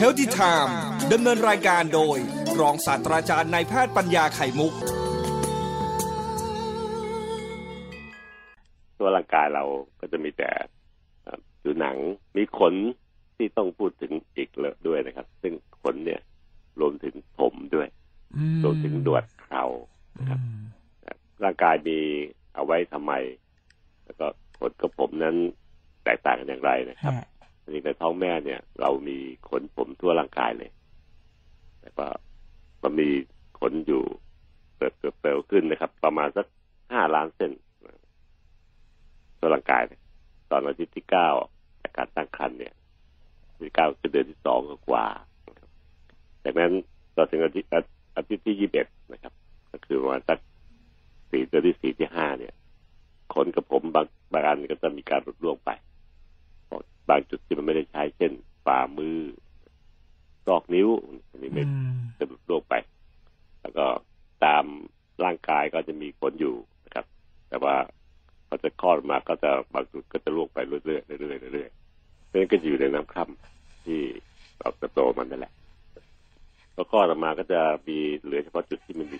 Healthy Time ดำเนินรายการโดย รองศาสตราจารย์นายแพทย์ปัญญาไข่มุก ตัวร่างกายเราก็จะมีแต่ผิวหนังมีขนที่ต้องพูดถึงอีกเลยด้วยนะครับ ซึ่งขนเนี่ย รวมถึงผมด้วยรวมถึงดวดเข่านะครับร่างกายมีเอาไว้ทำไม แล้วก็ขนกับผมนั้นแตกต่างกันอย่างไรนะครับ อันนี้ในท้องแม่เนี่ย เรามีขนผมทั่วร่างกายเลย แต่ว่ามันมีขนอยู่เติบเติบขึ้นนะครับ ประมาณสักห้าล้านเส้นตัวร่างกายตอนอาทิตย์ที่เก้าจากการตั้งครรภ์เนี่ยที่เก้าคือเดือนที่สองกว่าจากนั้นต่อถึงอาทิตย์อาทิตย์ที่ยี่สิบเอ็ดนะครับ ก็คือประมาณสักสี่เดือนที่สี่ที่ห้าเนี่ยขนกับผมบางบางอันก็จะมีการลดล่วงไป บางจุดที่มันไม่ได้ใช้ เช่นฝ่ามือซอกนิ้วอันนี้ไม่จะลดล่วงไป แล้วก็ตามร่างกายก็จะมีขนอยู่นะครับ แต่ว่าพอจะคลอดมาก็จะบางจุดก็จะล่วงไปเรื่อยๆเรื่อยๆเรื่อยๆเพราะฉะนั้นก็อยู่ในน้ำคร่ำที่เราจะโตมันนั่นแหละพอคลอดออกมาก็จะมีเหลือเฉพาะจุดที่มันมี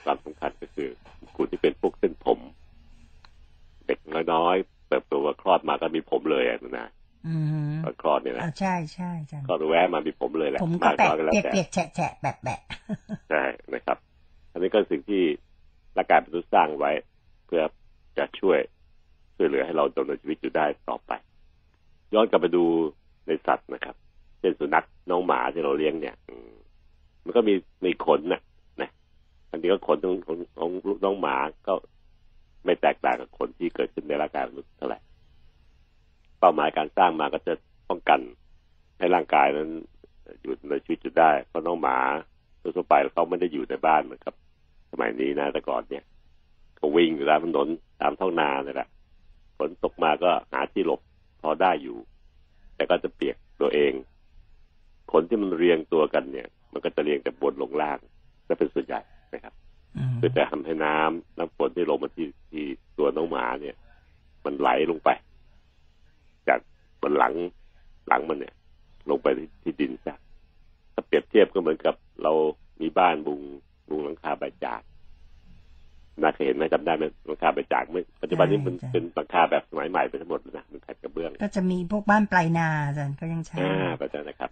ใช่ใช่ใช่คลอดแวะมามีผมเลยแหละผมก็แปะเปียกๆแฉะแฉะแบะแบะใช่นะครับ อันนี้ก็สิ่งที่ร่างกายเป็นตัวสร้างไว้ เพื่อจะช่วยช่วยเหลือให้เราดำเนินชีวิตอยู่ได้ต่อไป ย้อนกลับไปดูในสัตว์นะครับ เช่นสุนัขน้องหมาที่เราเลี้ยงเนี่ยมันก็มีมีขนนะนะอันนี้ก็ขนของของของน้องหมาก็ไม่แตกต่างกับขนที่เกิดขึ้นในร่างกายมนุษย์เท่าไหร่เป้าหมายการสร้างมาก็จะ มีพวกบ้านปลายนาอาจารย์ก็ยังใช้อ่าประจันนะครับ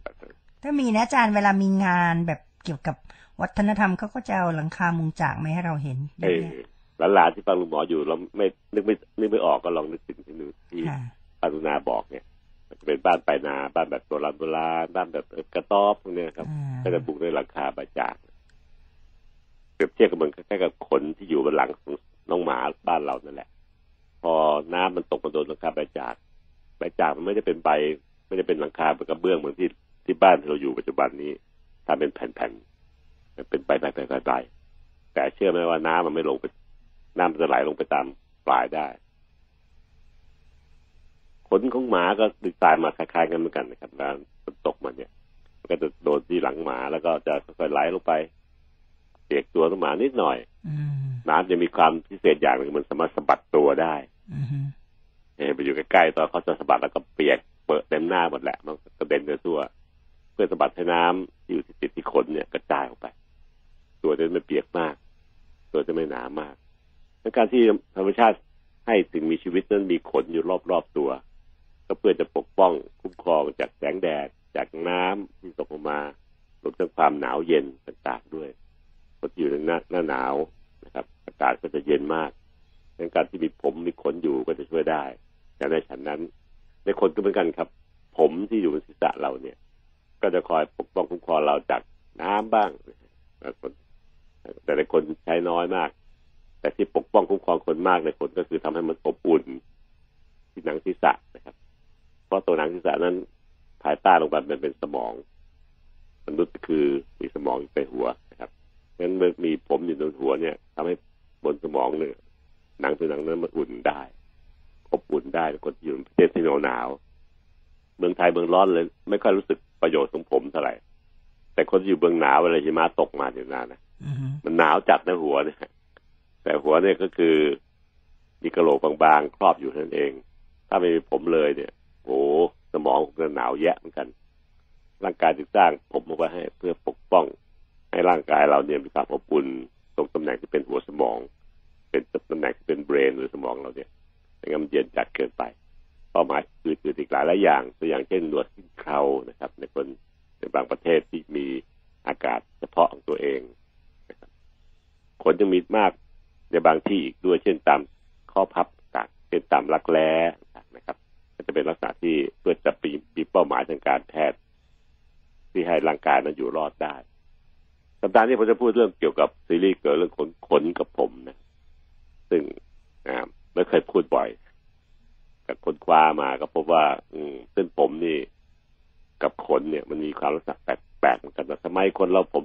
ถ้ามีนะอาจารย์เวลามีงานแบบเกี่ยวกับวัฒนธรรมเขาก็จะเอาหลังคามุงจากมาให้เราเห็นเออหลานที่ฟังลุงหมออยู่เราไม่นึกไม่นึกไม่ออกก็ลองนึกถึงที่นู่นที่ปารุณาบอกเนี่ยมันจะเป็นบ้านปลายนา บ้านแบบโบราณโบราณบ้านแบบกระต๊อบพวกนี้ครับก็จะบุกด้วยหลังคาใบจากเปรียบเทียบกับมันแค่กับขนที่อยู่บนหลังของน้องหมาบ้านเรานั่นแหละ พอน้ำมันตกมาโดนหลังคาใบจาก ใบจากมันไม่ได้เป็นใบ ไม่ได้เป็นหลังคาเป็นกระเบื้องเหมือนที่ที่บ้านที่เราอยู่ปัจจุบันนี้ทำเป็นแผ่นๆเป็นใบใบใบใบแต่เชื่อไหมว่าน้ำมันไม่ลงไปน้ำมันจะไหลลงไปตามปลายได้ขนของหมาก็ดึกตายมาคล้ายๆกันเหมือนกันนะครับน้ำมันตกมาเนี่ย มันก็จะโดนที่หลังหมาแล้วก็จะค่อยๆไหลลงไปเปียกตัวของหมานิดหน่อยน้ำจะมีความพิเศษอย่างหนึ่งมันสามารถสะบัดตัวได้เอ ไปอยู่ใกล้ๆตอนเขาจะสะบัดแล้วก็เปียกเปิดเต็มหน้าหมดแหละมันกระเด็นไปทั่ว เพื่อสะบัดให้น้ำที่อยู่ติดที่ขนเนี่ยกระจายออกไป ตัวจะไม่เปียกมาก ตัวจะไม่หนามากในการที่ธรรมชาติให้สิ่งมีชีวิตนั้นมีขนอยู่รอบๆตัว ก็เพื่อจะปกป้องคุ้มครองจากแสงแดด จากน้ำที่ตกลงมารวมทั้งความหนาวเย็นต่างๆด้วยเพราะอยู่ในหน้าหน้าหนาวนะครับ อากาศก็จะเย็นมาก ในการที่มีผมมีขนอยู่ก็จะช่วยได้แต่ในฉันนั้น ในคนก็เหมือนกันครับ ผมที่อยู่บนศีรษะเราเนี่ย ก็จะคอยปกป้องคุ้มครองเราจากน้ำบ้างแต่ในคนใช้น้อยมาก แต่ที่ปกป้องคุ้มครองคนมากในผลก็คือทำให้มันอบอุ่นที่หนังศีรษะนะครับ เพราะตัวหนังศีรษะนั้นภายใต้ลงไปมันเป็นสมองมนุษย์คือมีสมองอยู่ในหัวนะครับงั้นเมื่อมีผมอยู่บนหัวเนี่ยทำให้บนสมองเนี่ย หนังตัวหนังนั้นมันอุ่นได้อบอุ่นได้คนอยู่ประเทศที่หนาวหนาวเมืองไทยเมืองร้อนเลย ไม่ค่อยรู้สึกประโยชน์ของผมเท่าไหร่แต่คนอยู่เมืองหนาวเวลาหิมะตกมาอยู่นานนะมันหนาวจัดในหัวเนี่ยแต่หัวเนี่ยก็คือมีกระโหลกบางๆครอบอยู่นั่นเอง ถ้าไม่มีผมเลยเนี่ยโอ้สมองจะหนาวแยะเหมือนกัน ร่างกายถึงสร้างผมเอาไว้ให้เพื่อปกป้อง ให้ร่างกายเราเนี่ยมีความอบอุ่นตรงตำแหน่งที่เป็นหัวสมอง เป็นตำแหน่งเป็นเบรนหรือสมองเราเนี่ยไม่งั้นมันเย็นจัดเกินไปเป้าหมายอื่นๆอีกหลายหลายอย่างตัวอย่างเช่นหนวดขึ้นเขานะครับ ในคนในบางประเทศที่มีอากาศเฉพาะของตัวเองนะครับขนจะมีมากในบางที่อีกด้วยเช่นตามข้อพับต่างเช่นตามรักแร้นะครับก็จะเป็นลักษณะที่เพื่อจะปีมีเป้าหมายทางการแพทย์ ที่ให้ร่างกายนั้นอยู่รอดได้สัปดาห์นี้ผมจะพูดเรื่องเกี่ยวกับซีรีส์เกี่ยวเรื่องขนขนกับผมนะ ซึ่งไม่เคยพูดบ่อยกับคนคว้ามาก็พบว่า อืมเส้นผมนี่ กับขนเนี่ย มันมีความลักษณะแปลกๆเหมือนกันนะสมัยคนเราผม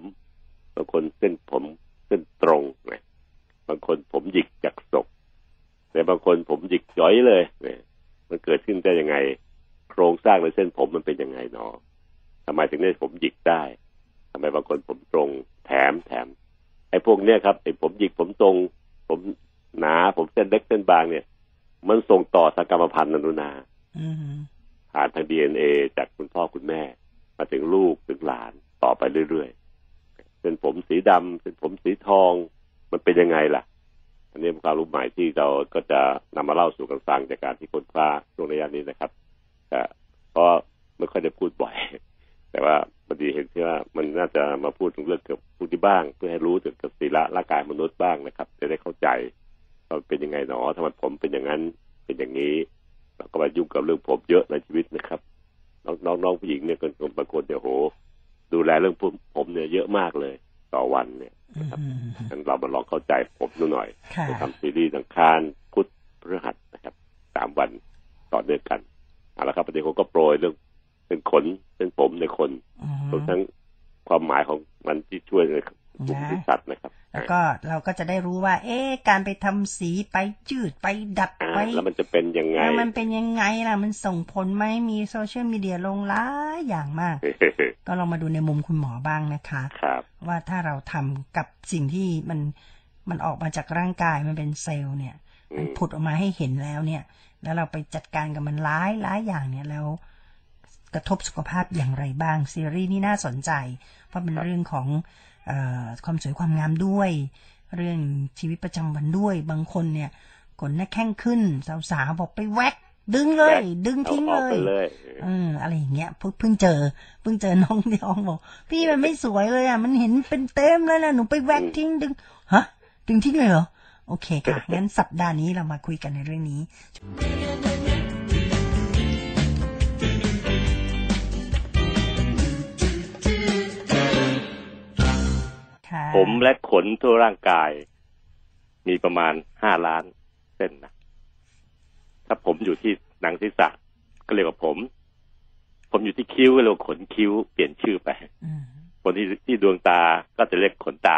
บางคนเส้นผมเส้นตรงนะบางคนผมหยิกจากศกแต่บางคนผมหยิกย้อยเลยเนี่ยมันเกิดขึ้นได้ยังไง โครงสร้างในเส้นผมมันเป็นยังไงเนาะทำไมถึงได้ผมหยิกได้ทำไมบางคนผมตรง แถมแถมไอ้พวกเนี้ยครับไอ้ผมหยิกผมตรง ผม หนา ผมเส้นเล็กเส้นบางเนี่ย มันส่งต่อทางกรรมพันธุ์นนุนาผ่านทางดีเอ็นเอจากคุณพ่อคุณแม่ มาถึงลูกถึงหลานต่อไปเรื่อยๆเส้นผมสีดำเส้นผมสีทองมันเป็นยังไงล่ะ อันนี้เป็นความรู้ใหม่ที่เราก็จะนำมาเล่าสู่กันฟังจากการที่คนคว้าช่วงระยะนี้นะครับแต่เพราะไม่ค่อยได้พูดบ่อย แต่ว่าพอดีเห็นที่ว่ามันน่าจะมาพูดถึงเรื่องเกี่ยวกับพูดที่บ้าง เพื่อให้รู้ถึงกับศีละร่างกายมนุษย์บ้างนะครับ จะได้เข้าใจ ว่าเป็นยังไงหนอทำไมผมเป็นอย่างนั้นเป็นอย่างนี้เราก็มายุ่งกับเรื่องผมเยอะในชีวิตนะครับน้องน้องผู้หญิงเนี่ยคนบางคนเนี่ยโห ดูแลเรื่องผมผมเนี่ยเยอะมากเลย ต่อวันเนี่ยนะครับงั้นเรามาลองเข้าใจผมดูหน่อยจะทำซีรีส์สังคารพุทธพฤหัสนะครับสามวันต่อเนื่องกันเอาละครับประเด็นผมก็โปรยเรื่องเป็นขนเป็นผมในคนรวมทั้งความหมายของมันที่ช่วยในกลุ่มสัตว์นะครับ แล้วก็เราก็จะได้รู้ว่า เอ๊การไปทำสีไปจืดไปดัดไปแล้วมันจะเป็นยังไง มันเป็นยังไงล่ะ มันส่งผลไหมมีโซเชียลมีเดียลงหลายอย่างมาก ก็ลองมาดูในมุมคุณหมอบ้างนะคะครับว่าถ้าเราทำกับสิ่งที่มันมันออกมาจากร่างกายมันเป็นเซลล์เนี่ย มันผุดออกมาให้เห็นแล้วเนี่ย แล้วเราไปจัดการกับมันหลายหลายอย่างเนี่ยแล้วกระทบสุขภาพอย่างไรบ้างซีรีส์นี้น่าสนใจ เพราะเป็นเรื่องของอ ความสวยความงามด้วย เรื่องชีวิตประจำวันด้วย บางคนเนี่ยขนหน้าแข้งขึ้น สาวๆบอกไปแวกดึงเลย ดึงทิ้งเลยเอออะไรอย่างเงี้ยเพิ่งเจอเพิ่งเจอน้องที่อ้องบอก พี่มันไม่สวยเลยอะ มันเห็นเป็นเต็มเลยนะหนูไปแวกทิ้งดึงฮะดึงทิ้งเลยเหรอโอเคค่ะงั้นสัปดาห์นี้เรามาคุยกันในเรื่องนี้ ผมและขนทั่วร่างกาย มีประมาณห้าล้านเส้นนะถ้าผมอยู่ที่หนังศีรษะก็เรียกว่าผม ผมอยู่ที่คิ้วก็เรียกว่าขนคิ้ว เปลี่ยนชื่อไปคนที่ที่ดวงตาก็จะเรียกขนตา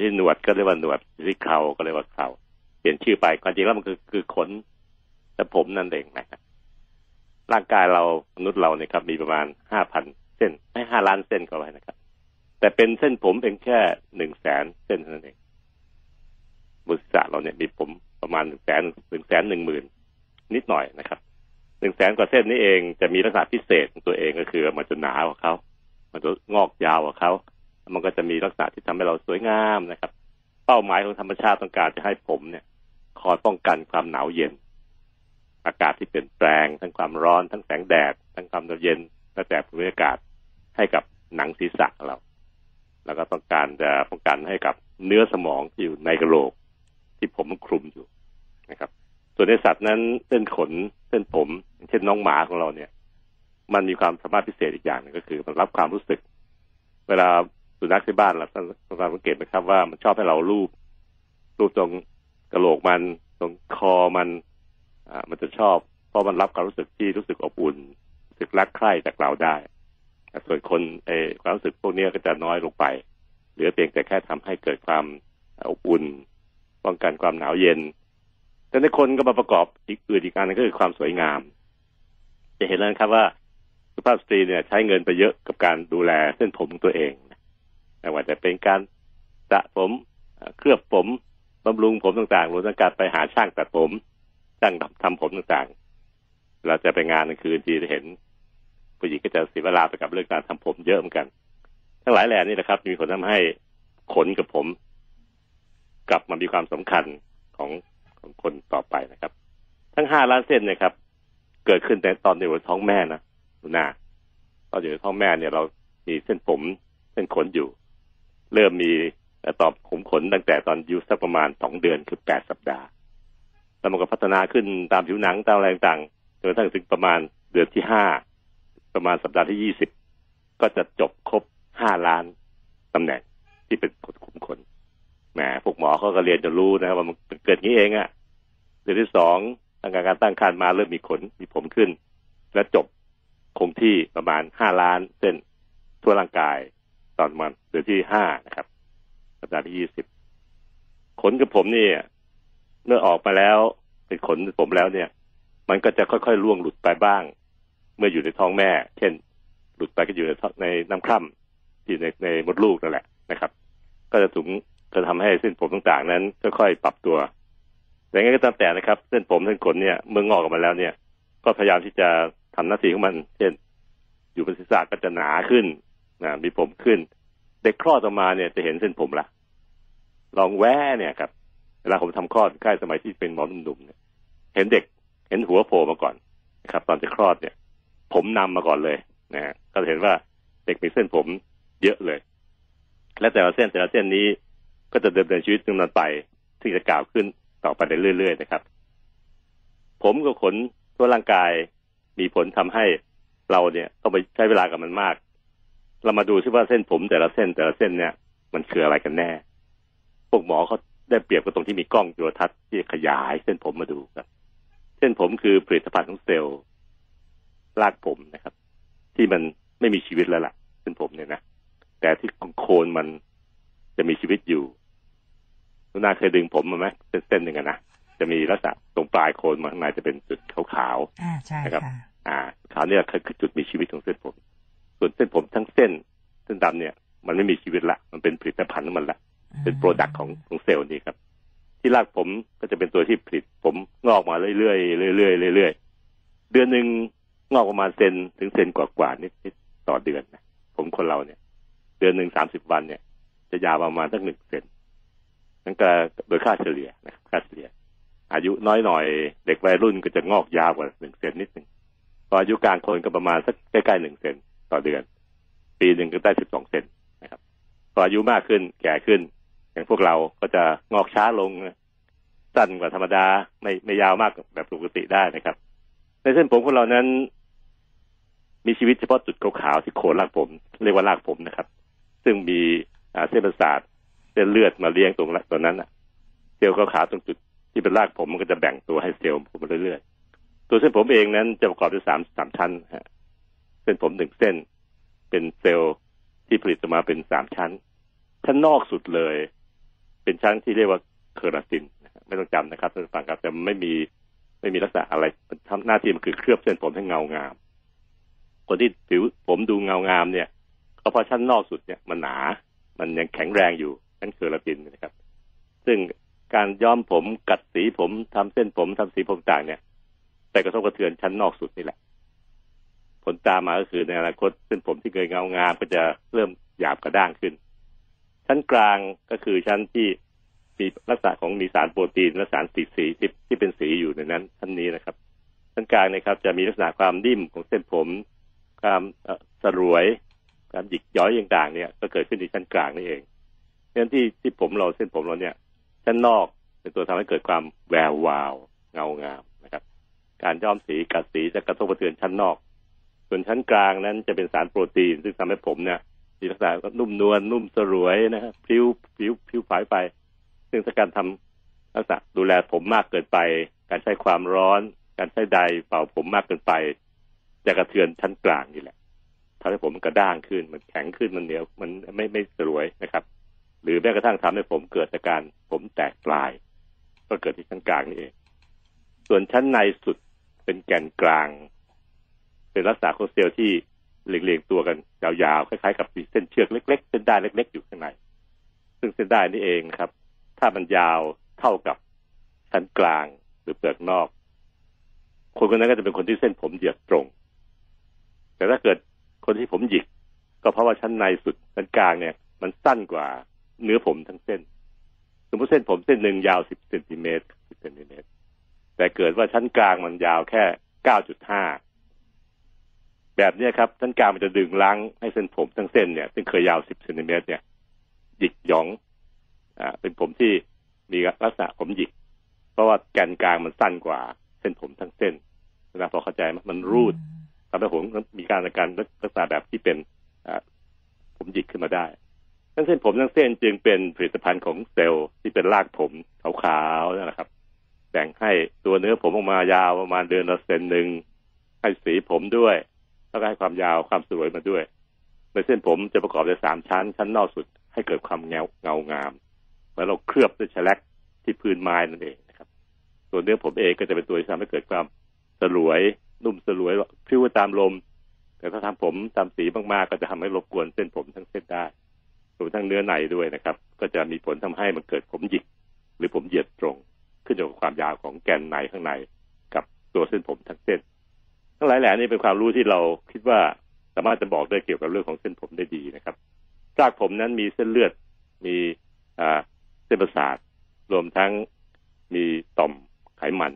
ที่หนวดก็เรียกว่าหนวดที่เขาก็เรียกว่าเขาเปลี่ยนชื่อไปความจริงแล้วมันคือคือขนและผมนั่นเองนะครับร่างกายเรามนุษย์เราเนี่ยครับ มีประมาณห้าพันเส้นให้ห้าล้านเส้นก็ไว้นะครับ แต่เป็นเส้นผมเพียงแค่หนึ่งแสนเส้นเท่านั้นเองบริษัทเราเนี่ยมีผมประมาณหนึ่งแสนหนึ่งแสนหนึ่งหมื่นนิดหน่อยนะครับหนึ่งแสนกว่าเส้นนี้เองจะมีลักษณะพิเศษของตัวเองก็คือ มันจะหนากว่าเขามันจะงอกยาวกว่าเขามันก็จะมีลักษณะที่ทำให้เราสวยงามนะครับ เป้าหมายของธรรมชาติต้องการจะให้ผมเนี่ยคอยป้องกันความหนาวเย็น อากาศที่เปลี่ยนแปลง ทั้งความร้อนทั้งแสงแดด ทั้งความเย็นและแต่ภูมิอากาศให้กับหนังศีรษะเรา แล้วก็ต้องการจะป้องกันให้กับเนื้อสมองที่อยู่ในกระโหลก ที่ผมมันคลุมอยู่นะครับ ส่วนในสัตว์นั้นเส้นขนเส้นผม เช่นน้องหมาของเราเนี่ย มันมีความสามารถพิเศษอีกอย่างหนึ่งก็คือ มันรับความรู้สึก เวลาสุนัขที่บ้านเราสังเกตไหมครับว่ามันชอบให้เราลูบลูบตรงกระโหลกมันตรงคอมันอ่ามันจะชอบ เพราะมันรับความรู้สึกที่รู้สึกอบอุ่นรู้สึกรักใคร่จากเราได้ ส่วนคนเอความรู้สึกพวกนี้ก็จะน้อยลงไป เหลือเพียงแต่แค่ทำให้เกิดความอบอุ่นป้องกันความหนาวเย็น แต่ในคนก็มาประกอบอีกอื่นอีกอันนึงก็คือความสวยงาม จะเห็นแล้วครับว่าสุภาพสตรีเนี่ยใช้เงินไปเยอะกับการดูแลเส้นผมตัวเองไม่ว่าจะเป็นการสระผมเคลือบผมบำรุงผมต่างๆรวมทั้งการไปหาช่างตัดผมช่างทำผมต่างๆ เราจะไปงานกลางคืนที่จะเห็น ผู้หญิงก็จะเสียเวลาไปกับเรื่องการทำผมเยอะเหมือนกัน ทั้งหลายแหล่นี่นะครับ มีผลทำให้ขนกับผม กลับมามีความสำคัญของของคนต่อไปนะครับ ทั้งห้าล้านเส้นนะครับ เกิดขึ้นแต่ตอนอยู่ในท้องแม่นะดูนาตอนอยู่ในท้องแม่เนี่ยเรามีเส้นผมเส้นขนอยู่ เริ่มมีตอบผมขนตั้งแต่ตอนอายุสักประมาณสองเดือนคือแปดสัปดาห์แล้วมันก็พัฒนาขึ้นตามผิวหนังตามอะไรต่างๆจนกระทั่งถึงประมาณเดือนที่ห้า ประมาณสัปดาห์ที่ยี่สิบก็จะจบครบห้าล้านตำแหน่งที่เป็นขนขุมขนแหมพวกหมอเขาก็เรียนจนรู้นะครับว่ามันเกิดนี้เองอะ่ะเดือนที่สองตั้งการตั้งครรภ์มาเริ่มมีขนมีผมขึ้น และจบคงที่ประมาณห้าล้านเส้นทั่วร่างกายตอนมันเดือนที่ห้านะครับสัปดาห์ที่ยี่สิบขนกับผมนี่เมื่อออกมาแล้ว เป็นขนผมแล้วเนี่ย มันก็จะค่อยๆล่วงหลุดไปบ้าง เมื่ออยู่ในท้องแม่ เช่น หลุดไปก็อยู่ในในน้ำคร่ำที่ในในมดลูกนั่นแหละนะครับ ก็จะถึงจะทำให้เส้นผมต่างๆ นั้นค่อยๆปรับตัวแต่งั้นก็ตามแต่นะครับ เส้นผมเส้นขนเนี่ยเมื่องอกออกมาแล้วเนี่ย ก็พยายามที่จะทำหน้าที่ของมัน เช่น อยู่บนศีรษะก็จะหนาขึ้นนะมีผมขึ้น เด็กคลอดออกมาเนี่ยจะเห็นเส้นผมละลองแวะเนี่ยครับเวลาผมทำคลอดใกล้สมัยที่เป็นหมอหนุ่มๆเนี่ย เห็นเด็กเห็นหัวโผล่มาก่อนนะครับ ตอนจะคลอดเนี่ย ผมนำมาก่อนเลยนะฮะก็เห็นว่าเด็กมีเส้นผมเยอะเลย และแต่ละเส้นแต่ละเส้นนี้ก็จะเดินเดินชีวิตดำเนินไปที่จะกล่าวขึ้นต่อไปเรื่อยๆนะครับ ผมกับขนทั่วร่างกายมีผลทำให้เราเนี่ยต้องไปใช้เวลากับมันมาก เรามาดูซิว่าเส้นผมแต่ละเส้นแต่ละเส้นเนี่ย มันคืออะไรกันแน่ พวกหมอเขาได้เปรียบกับตรงที่มีกล้องจุลทรรศน์ที่ขยายเส้นผมมาดูครับ เส้นผมคือผลิตภัณฑ์ของเซลล์ รากผมนะครับ ที่มันไม่มีชีวิตแล้วล่ะเส้นผมเนี่ยนะแต่ที่โคนมันจะมีชีวิตอยู่นุนาเคยดึงผมมาไหมเส้นๆหนึ่งนะจะมีลักษณะตรงปลายโคนมาข้างในจะเป็นจุดขาวๆอ่าใช่ครับ อ่า ขาวเนี่ยคือจุดมีชีวิตของเส้นผม ส่วนเส้นผมทั้งเส้น เส้นดำเนี่ย มันไม่มีชีวิตละ มันเป็นผลิตภัณฑ์ของมันละ เป็น product ของของเซลล์นี้ครับ ที่รากผมก็จะเป็นตัวที่ผลิตผมงอกมาเรื่อยๆเรื่อยๆเรื่อยๆเดือนหนึ่ง งอกประมาณเซนถึงเซนกว่าๆนิดๆต่อเดือนนะผมคนเราเนี่ย เดือนหนึ่งสามสิบวันเนี่ย จะยาวประมาณสักหนึ่งเซนนั่นก็โดยค่าเฉลี่ยนะค่าเฉลี่ย อายุน้อยหน่อยเด็กวัยรุ่นก็จะงอกยาวกว่าหนึ่งเซนนิดหนึ่งพออายุกลางคนก็ประมาณสักใกล้ๆหนึ่งเซนต่อเดือน ปีหนึ่งก็ได้สิบสองเซนนะครับพออายุมากขึ้นแก่ขึ้น อย่างพวกเราก็จะงอกช้าลงสั้นกว่าธรรมดาไม่ไม่ยาวมากแบบปกติได้นะครับ ในเส้นผมของเรานั้น มีชีวิตเฉพาะจุดขาวๆที่โคนรากผม เรียกว่ารากผมนะครับ ซึ่งมีเส้นประสาทเส้นเลือดมาเลี้ยงตรงตัวนั้นเซลล์ขาวๆตรงจุดที่เป็นรากผมมันก็จะแบ่งตัวให้เซลล์ผมมาเรื่อยๆ ตัวเส้นผมเองนั้นจะประกอบด้วยสามสามชั้นฮะเส้นผมหนึ่งเส้น เป็นเซลล์ที่ผลิตออกมาเป็นสามชั้น ชั้นนอกสุดเลย เป็นชั้นที่เรียกว่าเคอราตินไม่ต้องจำนะครับท่านฟังครับแต่ไม่มีไม่มีลักษณะอะไรทำหน้าที่มันคือเคลือบเส้นผมให้เงางาม คนที่ผิวผมดูเงางามเนี่ยก็เพราะชั้นนอกสุดเนี่ยมันหนา มันยังแข็งแรงอยู่นั่นคือลาตินนะครับ ซึ่งการย้อมผมกัดสีผมทำเส้นผมทำสีผมต่างเนี่ย แต่กระทบกระเทือนชั้นนอกสุดนี่แหละ ผลตามมาก็คือในอนาคตเส้นผมที่เคยเงางามก็จะเริ่มหยาบกระด้างขึ้น ชั้นกลางก็คือชั้นที่มีลักษณะของมีสารโปรตีนและสารสีสีที่ที่เป็นสีอยู่ในนั้นชั้นนี้นะครับ ชั้นกลางนะครับจะมีลักษณะความนิ่มของเส้นผม ความสรวยความหยิกย้อยต่างๆเนี่ย ก็เกิดขึ้นในชั้นกลางนี่เองฉะนั้นที่ที่ผมเราเส้นผมเราเนี่ยชั้นนอกเป็นตัวทำให้เกิดความแวววาวเงางามนะครับ การย้อมสีกัดสีจะกระทบกระเทือนชั้นนอก ส่วนชั้นกลางนั้นจะเป็นสารโปรตีน ซึ่งทำให้ผมเนี่ยมีลักษณะนุ่มนวลนุ่มสรวยนะครับผิวผิวผิวผายไป ซึ่งถ้าการทำลักษณะดูแลผมมากเกินไป การใช้ความร้อน การใช้ใดเป่าผมมากเกินไป จะกระเทือนชั้นกลางนี่แหละทำให้ผมกระด้างขึ้น มันแข็งขึ้นมันเหนียว มันไม่ไม่สรวยนะครับ หรือแม้กระทั่งทำให้ผมเกิดอาการผมแตกปลาย ก็เกิดที่ชั้นกลางนี่เอง ส่วนชั้นในสุดเป็นแกนกลาง เป็นลักษณะของเซลล์ที่เรียงๆตัวกันยาวๆคล้ายๆกับเส้นเชือกเล็กๆเส้นด้ายเล็ก ๆ อยู่ข้างใน ซึ่งเส้นด้ายนี่เองครับ ถ้ามันยาวเท่ากับชั้นกลางหรือเปลือกนอก คนคนนั้นก็จะเป็นคนที่เส้นผมเหยียดตรง แต่ถ้าเกิดคนที่ผมหยิก ก็เพราะว่าชั้นในสุดชั้นกลางเนี่ย มันสั้นกว่าเนื้อผมทั้งเส้น สมมติเส้นผมเส้นหนึ่งยาวสิบเซนติเมตรสิบเซนติเมตร แต่เกิดว่าชั้นกลางมันยาวแค่เก้าจุดห้าแบบนี้ครับชั้นกลางมันจะดึงล้างให้เส้นผมทั้งเส้นเนี่ยซึ่งเคยยาวสิบเซนติเมตรเนี่ยหยิกหยองอ่าเป็นผมที่มีลักษณะผมหยิก เพราะว่าแกนกลางมันสั้นกว่าเส้นผมทั้งเส้นนะพอเข้าใจไหมมันรูด ทำให้ผมมีการอาการลักษณะแบบที่เป็นผมหยิกขึ้นมาได้ทั้งเส้นผมทั้งเส้นจึงเป็นผลิตภัณฑ์ของเซลล์ที่เป็นรากผมขาวๆนั่นแหละครับแบ่งให้ตัวเนื้อผมออกมายาวประมาณเดือนละเซนหนึ่งให้สีผมด้วย แล้วก็ให้ความยาวความสวยมาด้วย ในเส้นผมจะประกอบด้วยสามชั้น ชั้นนอกสุดให้เกิดความเงาเงางามเมือเราเคลือบด้วยแฉลกที่พื้นไม้นั่นเองนะครับ ตัวเนื้อผมเองก็จะเป็นตัวที่ทำให้เกิดความสลวยนุ่มสลวยพิ้วตามลม แต่ถ้าทำผมตามสีมากๆก็จะทำให้รบกวนเส้นผมทั้งเส้นได้รวมทั้งเนื้อในด้วยนะครับ ก็จะมีผลทำให้มันเกิดผมหยิก หรือผมเหยียดตรง ขึ้นอยู่กับความยาวของแกนในข้างใน กับตัวเส้นผมทั้งเส้น ทั้งหลายแหล่นี่เป็นความรู้ที่เราคิดว่าสามารถจะบอกได้เกี่ยวกับเรื่องของเส้นผมได้ดีนะครับรากผมนั้นมีเส้นเลือด มีเส้นประสาท รวมทั้งมีต่อมไขมัน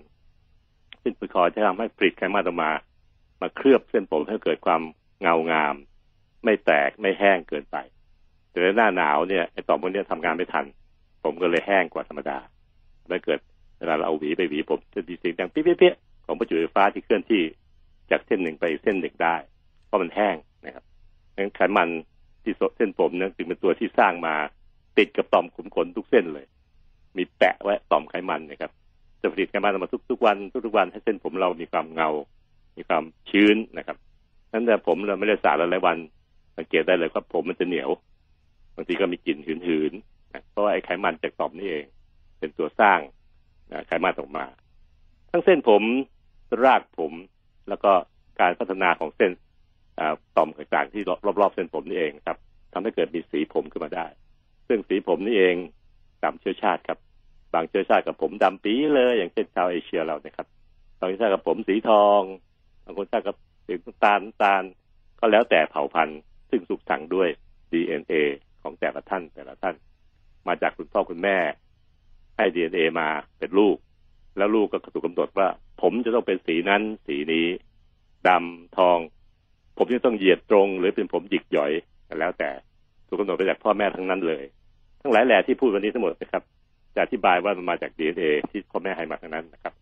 ซึ่งไปคอจะทำให้ผลิตไขมันออกมา มาเคลือบเส้นผมให้เกิดความเงางาม ไม่แตกไม่แห้งเกินไป แต่ในหน้าหนาวเนี่ยไอ้ต่อมพวกนี้ทำงานไม่ทัน ผมก็เลยแห้งกว่าธรรมดาถ้าเกิดเวลาเราเอาหวีไปหวีผมจะดีเสียงดังเปี้ยๆของประจุไฟฟ้าที่เคลื่อนที่จากเส้นหนึ่งไปเส้นหนึ่งได้ เพราะมันแห้งนะครับงั้นไขมันที่เส้นผมเนี่ยจึงเป็นตัวที่สร้างมาติดกับต่อมขุมขนทุกเส้นเลย มีแปะไว้ต่อมไขมันนะครับ จะผลิตไขมันออกมาทุกๆวันทุกๆวันให้เส้นผมเรามีความเงา มีความชื้นนะครับนั้นแต่ผมเราไม่ได้สระหลายวัน สังเกตได้เลยว่าผมมันจะเหนียวบางทีก็มีกลิ่นหืนๆเพราะว่าไอ้ไขมันจากต่อมนี่เอง เป็นตัวสร้างไขมันออกมา ทั้งเส้นผมรากผมแล้วก็การพัฒนาของเส้นต่อมต่างๆที่รอบๆเส้นผมนี่เองครับทำให้เกิดมีสีผมขึ้นมาได้ ซึ่งสีผมนี่เองตามเชื้อชาติครับ บางเชื้อชาติกับผมดำปีเลย อย่างเช่นชาวเอเชียเราเนี่ยครับบางเชื้อชาติกับผมสีทองบางคนชาติกับสีตาลตาลก็แล้วแต่เผ่าพันธุ์ ซึ่งสุกสั่งด้วย DNA ของแต่ละท่านแต่ละท่าน มาจากคุณพ่อคุณแม่ ให้ DNA มาเป็นลูก แล้วลูกก็ถูกกาหนดว่า ผมจะต้องเป็นสีนั้น สีนี้ดำทอง ผมจะต้องเหยียดตรง หรือเป็นผมหยิกหย่อยแล้วแต่ถูกกาหนดไปจากพ่อแม่ทั้งนั้นเลย ทั้งหลายแหล่ที่พูดวันนี้ทั้งหมดนะครับ จะอธิบายว่ามันมาจากดีเอที่พ่อแม่ให้มาทั้งนั้นนะครับ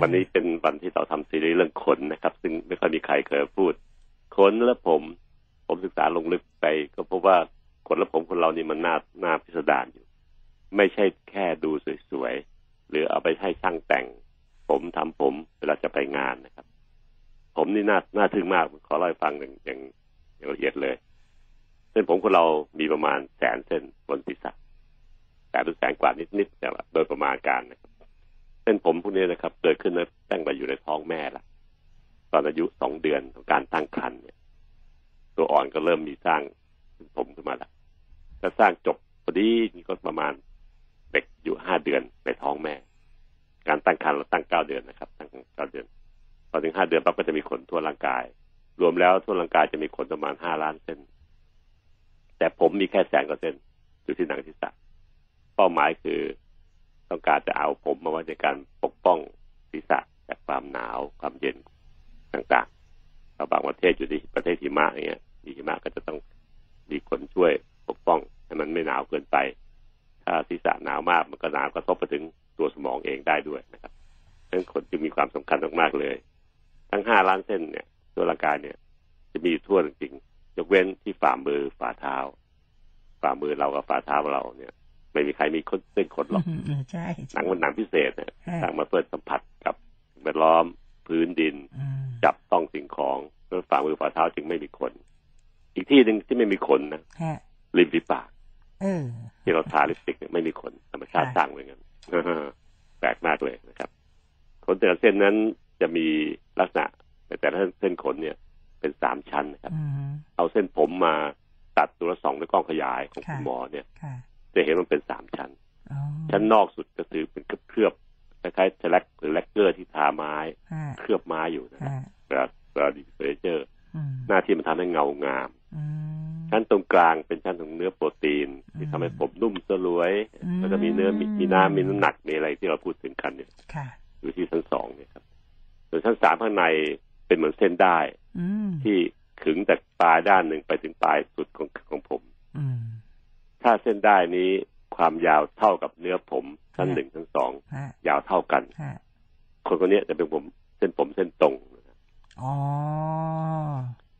วันนี้เป็นวันที่เราทำซีรีส์เรื่องขนนะครับ ซึ่งไม่ค่อยมีใครเคยพูดขนและผม ผมศึกษาลงลึกไป ก็พบว่าขนและผมคนเรานี่มันน่าน่าพิสดารอยู่ ไม่ใช่แค่ดูสวยๆ หรือเอาไปให้ช่างแต่ง ผมทำผมเวลาจะไปงานนะครับ ผมนี่น่าน่าทึ่งมาก ขอเล่าให้ฟังอย่างอย่างอย่างละเอียดเลยเส้นผมของเรามีประมาณแสนเส้นบนศีรษะแสนหรือแสนกว่านิดๆแต่ว่าโดยประมาณการนะครับเส้นผมพวกนี้นะครับ เกิดขึ้นตั้งแต่อยู่ในท้องแม่ละตอนอายุสองเดือนของการตั้งครรภ์เนี่ย ตัวอ่อนก็เริ่มมีสร้างผมขึ้นมาแล้วถ้าสร้างจบพอดีนี่ก็ประมาณเด็กอยู่ห้าเดือนในท้องแม่ การตั้งครรภ์เราตั้งเก้าเดือนนะครับ ตั้งเก้าเดือน อถึงห้าเดือนปั๊บก็จะมีขนทั่วร่างกาย รวมแล้วทั่วร่างกายจะมีขนประมาณห้าล้านเส้น แต่ผมมีแค่แสนกว่าเส้นอยู่ที่หนังศีรษะเป้าหมายคือต้องการจะเอาผมมาไว้ในการปกป้องศีรษะจากความหนาวความเย็นต่างๆเราบางประเทศอยู่ที่ประเทศหิมะอย่างเงี้ยหิมะก็จะต้องมีคนช่วยปกป้องให้มันไม่หนาวเกินไป ถ้าศีรษะหนาวมากมันก็หนาวกระทบไปถึงตัวสมองเองได้ด้วยนะครับดังนั้นขนจึงมีความสำคัญมากๆเลย ทั้งห้าล้านเส้นเนี่ยตัวร่างกายเนี่ย จะมีทั่วจริงๆยกเว้นที่ฝ่ามือฝ่าเท้า ฝ่ามือเรากับฝ่าเท้าเราเนี่ย ไม่มีใครมีขนเส้นขนหรอกใช่หนังมันหนังพิเศษเนี่ยหนังมาเปิดสัมผัสกับแวดล้อมพื้นดิน จับต้องสิ่งของแล้วฝ่ามือฝ่าเท้าจึงไม่มีขนอีกที่หนึ่งที่ไม่มีขนนะริมฝีปากที่เราทาลิปสติกเนี่ยไม่มีขนธรรมชาติสร้างเหมือนกันแปลกมากเลยนะครับขนแต่ละเส้นนั้น จะมีลักษณะแต่ละเส้นขนเนี่ยเป็นสามชั้นนะครับ เอาเส้นผมมาตัดแล้วส่องด้วยกล้องขยายของคุณหมอเนี่ยจะเห็นมันเป็นสามชั้นอ๋อชั้นนอกสุดก็คือเป็นเคลือบๆคล้ายๆแชลแล็กหรือแลกเกอร์ที่ทาไม้ฮะเคลือบไม้อยู่นะครับฮะเวลาเวลาทีเฟอร์นิเจอร์อืมหน้าที่มันทำให้เงางามอืมชั้นตรงกลางเป็นชั้นของเนื้อโปรตีน ที่อืมทำให้ผมนุ่มสลวยอืมแล้วก็มีเนื้อมีมีน้ำมีน้ำหนักมีอะไรที่เราพูดถึงกันเนี่ยค่ะอยู่ที่ชั้นสองเนี่ยครับ ส่วนชั้นสามข้างในเป็นเหมือนเส้นได้อืมที่ขึงจากปลายด้านหนึ่งไปถึงปลายสุดของของผมอืมถ้าเส้นได้นี้ความยาวเท่ากับเนื้อผมชั้นหนึ่งชั้นสองฮะยาวเท่ากันฮะคนคนนี้จะเป็นผมเส้นผมเส้นตรงนะครับอ๋อ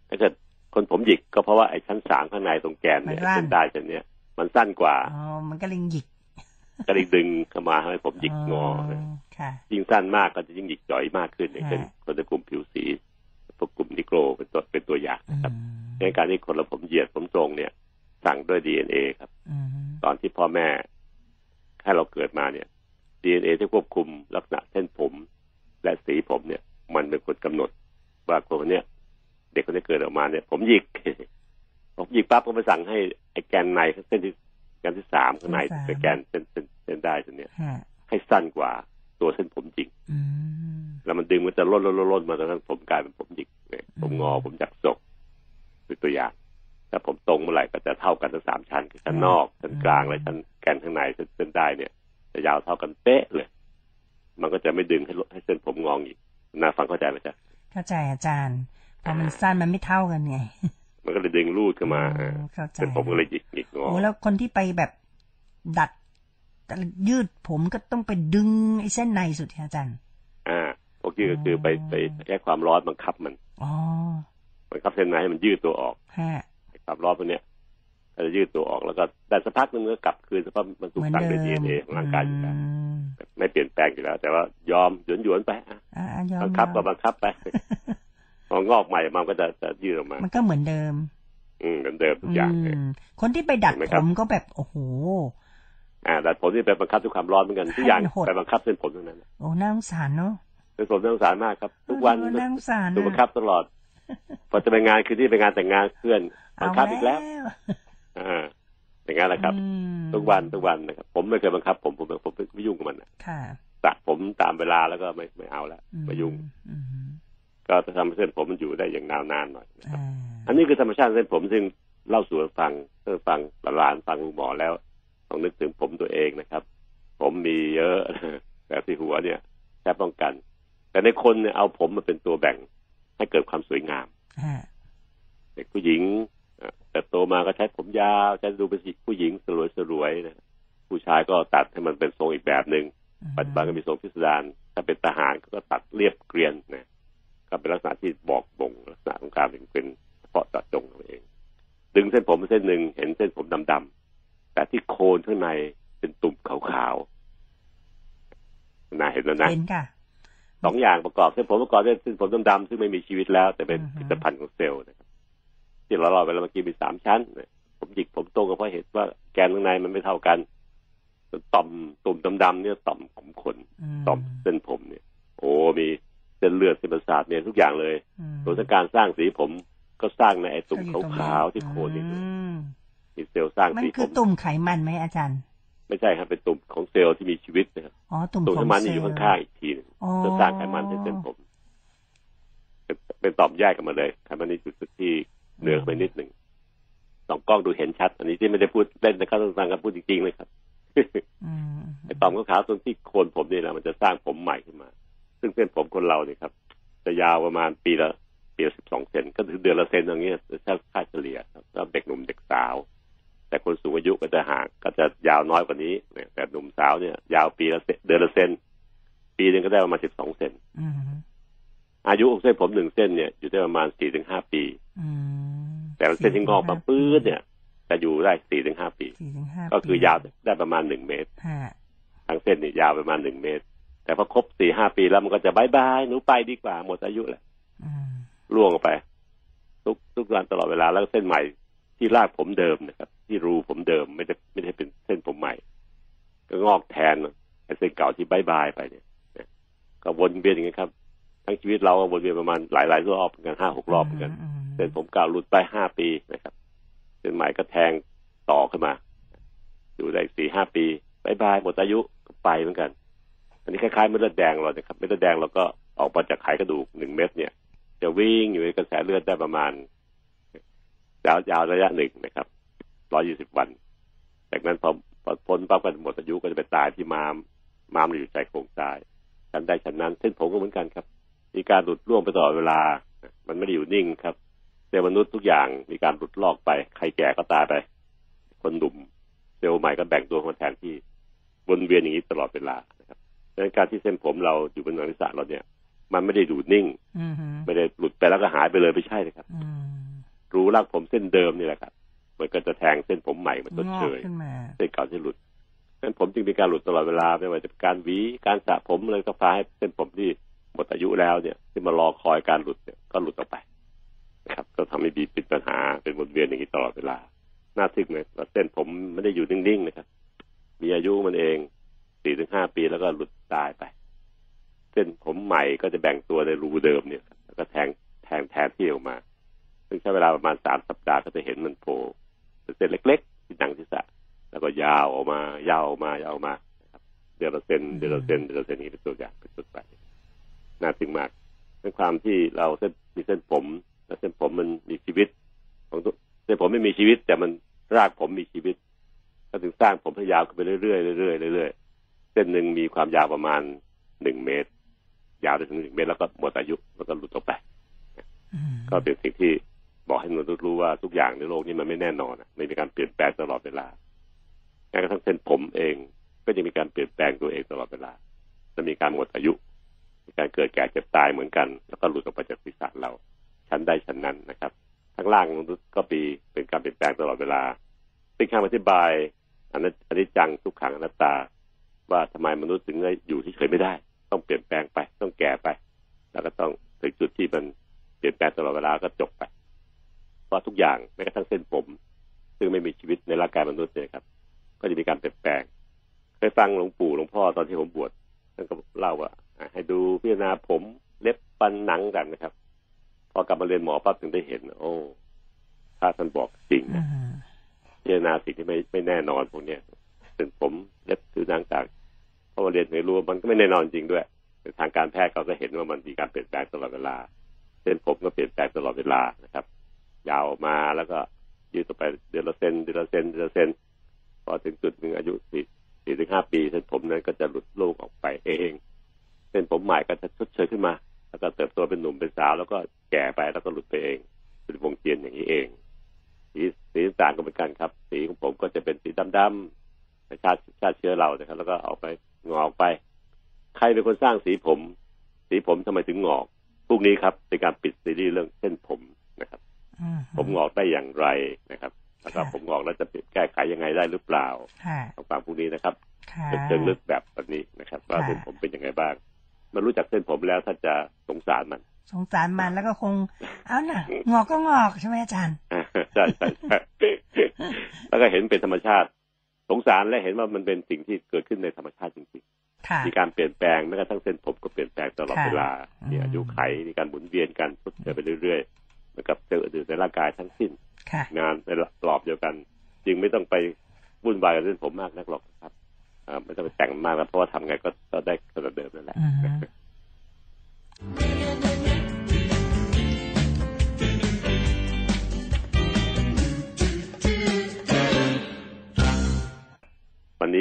ถ้าเกิดคนผมหยิกก็เพราะว่าไอ้ชั้นสามข้างในตรงแกนเนี่ยมันสั้นเส้นได้เส้นเนี้ยมันสั้นกว่าอ๋อมันก็เลยหยิก ก็เลยดึงเข้ามาให้ผมหยิกงอนะค่ะยิ่งสั้นมากก็จะยิ่งหยิกจ่อยมากขึ้นอย่างเช่นฮะคนในกลุ่มผิวสีพวกกลุ่มนิโกรเป็นตัวเป็นตัวอย่างอืนะครับมในการที่คนเราผมเหยียดผมตรงเนี่ย สั่งด้วยดีเอ็นเอครับอืมตอนที่พ่อแม่ให้เราเกิดมาเนี่ยดีเอ็นเอที่ควบคุมลักษณะเส้นผม และสีผมเนี่ย มันเป็นคนกำหนดว่าคนคนเนี้ยเด็กคนนี้เกิดออกมาเนี่ย ผมหยิกผมหยิกปั๊บก็ไปสั่งให้ไอ้แกนในเส้นที่ แกนที่สามข้างในเป็นแกนเส้นเส้นเส้นได้ตัวเนี้ยฮะให้สั้นกว่าตัวเส้นผมจริงอืมแล้วมันดึงมันจะล่นล่นล่นล่นมาจนกระทั่งผมกลายเป็นผมหยิกเนี่ยผมงออืมผมจักศกคือตัวอย่างถ้าผมตรงเมื่อไหร่ก็จะเท่ากันทั้งสามชั้นคือชั้นนอกชั้นกลางและชั้นแกนข้างในเส้นเส้นได้เนี่ยจะยาวเท่ากันเป๊ะเลย มันก็จะไม่ดึงให้ลดให้เส้นผมงองอีกน่าฟังเข้าใจไหมจ๊ะเข้าใจอาจารย์พอมันสั้นมันไม่เท่ากันไง มันก็เลยดึงรูดขึ้นมาอือ่าเข้าใจเส้นผมก็เลยหยิกหยิกงอโอ้แล้วคนที่ไปแบบดัดยืดผมก็ต้องไปดึงไอ้เส้นในสุดที่อาจารย์ อ่าพวกนี้ก็คือไปไปใช้ความร้อนบังคับมันอ๋อบังคับเส้นในให้มันยืดตัวออกฮะความร้อนพวกเนี้ยก็จะยืดตัวออกแล้วก็ได้สักพักนึงมันก็กลับคืนสภาพมันถูเหกมือนสั่งเดิด้วยดีเอ็มนเอของร่างกายอยู่แล้วอืมไม่เปลี่ยนแปลงอยู่แล้ว แต่ว่ายอมหยวนหยวนๆไปอะอะอะยอมบังคับยก็อมบังคับไปพ องอกใหม่มันก็จะจะยืดออกมา มันก็เหมือนเดิม อืมเหมือนเดิมทุกอย่างอืเลยมคนที่ไปดัดเห็นไหมผครับมก็แบบโอ้โหอ่าแต่ผมนี่ไปบังคับด้วยความร้อนเหมือนกันทุกอย่างให้มันหดไปบังคับเส้นผมทั้งนั้นโอ้น่าสงสารเนาะเส้นผมน่าสงสารมากครับ ทุกวันเออน่าสงสารถูกบังคับตลอด พอจะไปงานคือที่ไปงานแต่งงานเพื่อนบังคับอีกแล้วเาอ่าอย่างนั้นแหละครับอืมทุกวันทุกวันนะครับผมไม่เคยบังคับ ผมผมผมไม่ยุ่งกับมันนะค่ะตัดผมตามเวลาแล้วก็ไม่ไม่เอาแล้วอืไม่ยุ่งอืม ก็จะทำให้เส้นผมมันอยู่ได้อย่างนาวนานหน่อยนะครับอ่าอันนี้คือธรรมชาติเส้นผมซึ่งเล่าสู่กันฟังเพื่อฟังหลานๆฟังลุงหมอแล้วต้องนึกถึงผมตัวเองนะครับ ผมมีเยอะแต่ที่หัวเนี่ยแค่ป้องกัน แต่ในคนเนี่ยเอาผมมาเป็นตัวแบ่งให้เกิดความสวยงามฮะเด็กผู้หญิงเอ่อแต่โตมาก็ใช้ผมยาวใช้ดูเป็นผู้หญิงสลวยสลวยๆนะผู้ชายก็ตัดให้มันเป็นทรงอีกแบบหนึ่งปัจจุบันก็มีทรงพิสดารถ้าเป็นทหารก็ตัดเรียบเกรียนนะ ก็เป็นลักษณะที่บอกบ่งลักษณะของการเป็นเป็นเฉพาะเจาะจงตัวเอง ดึงเส้นผมเส้นหนึ่งเห็นเส้นผมดำๆแต่ที่โคนข้างในเป็นตุ่มขาวๆน่าเห็นแล้วนะเห็นค่ะสองอย่างประกอบเส้นผมประกอบด้วยเส้นผมดำๆซึ่งไม่มีชีวิตแล้ว แต่เป็นอือฮึผลิตภัณฑ์ของเซลล์นะครับที่เราเล่าไปแล้วเมื่อกี้มีสามชั้นนะผมหยิกผมตรงก็เพราะเห็นว่าแกนข้างในมันไม่เท่ากันต่อมตุ่มดำๆเนี่ยต่อมของขนมต่อมเส้นผมเนี่ย โอ้มีเส้นเลือดเส้นประสาทเนี่ยทุกอย่างเลยอืมส่วนการสร้างสีผมก็สร้างในไอ้ตุ่มก็อยู่ตรงขาวๆที่โคนนี่อืมมีเซลล์สร้างมันสีคืผอมตุ่มไขมันไหมอาจารย์ ไม่ใช่ครับเป็นตุ่มของเซลล์ที่มีชีวิตนะครับอ๋อตุ่มตุ่มขอไขงมันเซนี่ลอยู่ล์ข้างๆอีกทีหนึงอ๋อจะสร้างไขมันในเส้นผมเป็นเป็นต่อมแยกกันมาเลยไขมันนี่จุดที่เหนือไปนิดหนึ่งสองกล้องดูเห็นชัด อันนี้ที่ไม่ได้พูดเล่นนะครับต้องฟังกันพูดจริงๆเลยครับอืมไอ้ต่อมขาวๆตรงที่โคนผมนี่แหละมันจะสร้างผมใหม่ขึ้นมา ซึ่งเส้นผมคนเราเนี่ยครับ จะยาวประมาณปีละปีละสิบสองเซนก็คือเดือนละเซนอย่างเงี้ยถ้าค่าเฉลี่ยครับสำหรับเด็กหนุ่มเด็กสาว แต่คนสูงอายุก็จะห่างก็จะยาวน้อยกว่านี้เนี่ยแต่หนุ่มสาวเนี่ย ยาวปีละเซนเดือนละเซนปีหนึงก็ได้ประมาณสิบสองเซนอืมอายุของเส้นผมหนึ่งเส้นเนี่ยอยู่ได้ประมาณสี่ถึงห้าปีอืมแต่เส้นที่งอกมาปื้ดเนี่ย จะอยู่ได้สี่ถึงห้าปีสี่ถึงห้าก็คือยาวปีได้ประมาณหนึ่งเมตรฮะทั้งเส้นนี่ยาวประมาณหนึ่งเมตร แต่พอครบสี่ห้าปีแล้วมันก็จะบายบายหนูไปดีกว่า หมดอายุแล้วอืมร่วงออกไป ทุกทุกวันตลอดเวลาแล้วเส้นใหม่ที่รากผมเดิมนะครับ ที่รูผมเดิมไม่ได้ไม่ได้เป็นเส้นผมใหม่ ก็งอกแทนไอ้เส้นเก่าที่ bye bye ไปเนี่ยนะก็วนเวียนอย่างนี้ครับ ทั้งชีวิตเราก็วนเวียนประมาณหลายหลายๆรอบเหมือนกันห้าหกรอบเหมือนกันมเส้นผมเก่าหลุดไปห้าปีนะครับเส้นใหม่ก็แทงต่อขึ้นมา อยู่ได้สี่ห้าปี bye bye หมดอายุก็ไปเหมือนกัน อันนี้คล้ายๆเม็ดเลือดแดงเรานะครับเม็ดเลือดแดงเราก็ออกมาจากไขกระดูกหนึ่งเม็ดเนี่ย จะวิ่งอยู่ในกระแสเลือดได้ประมาณยาวยาวระยะหนึ่งนะครับร้อยี่สิบวัน จากนั้นพอพ้นปั๊บกันหมดอายุก็จะไปตายที่มามมามอยู่ใจโครงซ้ายฉันได้ฉันนั้น เส้นผมก็เหมือนกันครับ มีการหลุดร่วงไปตลอดเวลา มันไม่ได้อยู่นิ่งครับเซลล์มนุษย์ทุกอย่างมีการหลุดลอกไป ใครแก่ก็ตายไป คนหนุ่มเซลล์ใหม่ก็แบ่งตัวมาแทนที่วนเวียนอย่างนี้ตลอดเวลานะครับ ดังนั้นการที่เส้นผมเราอยู่บนหนังศีรษะเราเนี่ย มันไม่ได้ดูนิ่งไม่ได้หลุดไปแล้วก็หายไปเลยไม่ใช่นะครับรูรากผมเส้นเดิมนี่แหละครับมันก็จะแทงเส้นผมใหม่มันต้นเฉยเส้นเก่าที่หลุดเส้นผมจึงมีการหลุดตลอดเวลาไม่ว่าจะเป็นการหวีการสระผมอะไรก็พาให้เส้นผมที่หมดอายุแล้วเนี่ย ที่มารอคอยการหลุดเนี่ยก็หลุดออกไปนะครับ ก็ทำให้มีเป็นปัญหาเป็นวนเวียนอย่างนี้ตลอดเวลาน่าทึ่งเลยว่าเส้นผมไม่ได้อยู่นิ่งๆนะครับ มีอายุมันเอง สี่ถึงห้าปีแล้วก็หลุดตายไป เส้นผมใหม่ก็จะแบ่งตัวในรูเดิมเนี่ย แล้วก็แทงแทงแทนที่ออกมา ซึ่งใช้เวลาประมาณสามสัปดาห์ก็จะเห็นมันโผล่เป็นเส้นเล็ก ๆ ที่หนังศีรษะแล้วก็ยาวออกมายาวออกมายาวออกมาเดือนละเซนเดือนละเซนเดือนละเซนนี้เป็นตัวอย่างเป็นต้นไปน่าทึ่งมากเป็นความที่เราเส้นมีเส้นผมและเส้นผมมันมีชีวิต ของตัวเส้นผมไม่มีชีวิต แต่มันรากผมมีชีวิตก็ถึงสร้างผมให้ยาวขึ้นไปเรื่อยๆเรื่อยๆเรื่อยๆ เส้นหนึ่งมีความยาวประมาณหนึ่งเมตร ยาวได้ถึงหนึ่งเมตรแล้วก็หมดอายุแล้วก็หลุดออกไปก็เป็นสิ่งที่บอกให้มนุษย์รู้ว่าทุกอย่างในโลกนี้มันไม่แน่นอนไม่มีการเปลี่ยนแปลงตลอดเวลาแม้กระทั่งเส้นผมเองก็จะมีการเปลี่ยนแปลงตัวเองตลอดเวลาจะมีการหมดอายุ มีการเกิดแก่เจ็บตายเหมือนกัน แล้วก็หลุดออกไปจากศีรษะเรา ชั้นใดชั้นนั้นนะครับทั้งล่างมนุษย์ก็ปีเป็นการเปลี่ยนแปลงตลอดเวลาเป็นคำอธิบายอันนั้นอันนี้จังทุกขังอนัตตา ว่าทำไมมนุษย์ถึงได้อยู่เฉยไม่ได้ ต้องเปลี่ยนแปลงไป ต้องแก่ไป แล้วก็ต้องถึงจุดที่มันเปลี่ยนแปลงตลอดเวลาก็จบไป เพราะทุกอย่างแม้กระทั่งเส้นผม ซึ่งไม่มีชีวิตในร่างกายมนุษย์เนี่ยครับ ก็จะมีการเปลี่ยนแปลงเคยฟังหลวงปู่หลวงพ่อตอนที่ผมบวชท่านก็เล่าว่าให้ดูพิจารณาผมเล็บปันหนังกันนะครับ พอกลับมาเรียนหมอปั๊บถึงได้เห็น โอ้ถ้าท่านบอกจริงนะพิจารณาสิ่งที่ไม่ไม่แน่นอนพวกเนี้ย เป็นผมเล็บคือหนังต่างพอมาเรียนในรู้มันก็ไม่แน่นอนจริงด้วยทางการแพทย์เขาก็เห็นว่ามันมีการเปลี่ยนแปลงตลอดเวลาเส้นผมก็เปลี่ยนแปลงตลอดเวลานะครับ ยาวมาแล้วก็ยืดต่อไปเดือนละเซนเดือนละเซนเดือนละเซนพอถึงจุดหนึ่งอายุสี่สี่ถึงห้าปีเส้นผมนั้นก็จะหลุดลูกออกไปเองเส้นผมใหม่ก็จะชดเชยขึ้นมา แล้วก็เติบโตเป็นหนุ่มเป็นสาว แล้วก็แก่ไปแล้วก็หลุดไปเอง เป็นวงเทียนอย่างนี้เอง สีสีต่างก็เหมือนกันครับ สีของผมก็จะเป็นสีดำ ชาติชาติเชื้อเรานะครับ แล้วก็ออกไปงอกไป ใครเป็นคนสร้างสีผม สีผมทำไมถึงงอกพรุ่งนี้ครับเป็นการปิดซีรีส์เรื่องเส้นผมนะครับผมงอกได้อย่างไรนะครับแล้วก็ผมงอกแล้วจะแก้ไขยังไงได้หรือเปล่าต้องฟังพรุ่งนี้นะครับเป็นเชิงลึกแบบแบบนี้นะครับ ว่าเส้นผมเป็นยังไงบ้างมารู้จักเส้นผมแล้วท่านจะสงสารมัน สงสารมันแล้วก็คง เอาน่ะงอกก็งอกใช่ไหมอาจารย์ใช่ใช่ใช่แล้วก็เห็นเป็นธรรมชาติ สงสารและเห็นว่ามันเป็นสิ่งที่เกิดขึ้นในธรรมชาติจริงๆ มีการเปลี่ยนแปลงแม้กระทั่งเส้นผมก็เปลี่ยนแปลงตลอดเวลา มีอายุไข มีการหมุนเวียนกันทดเชยไปเรื่อยๆเหมือนกับเซลล์อื่นในร่างกายทั้งสิ้น งานในรอบเดียวกัน จึงไม่ต้องไปวุ่นวายกับเส้นผมมากนักหรอกครับไม่ต้องไปแต่งมากแล้วเพราะว่าทำไงก็ได้ขนาดเดิมนั่นแหละ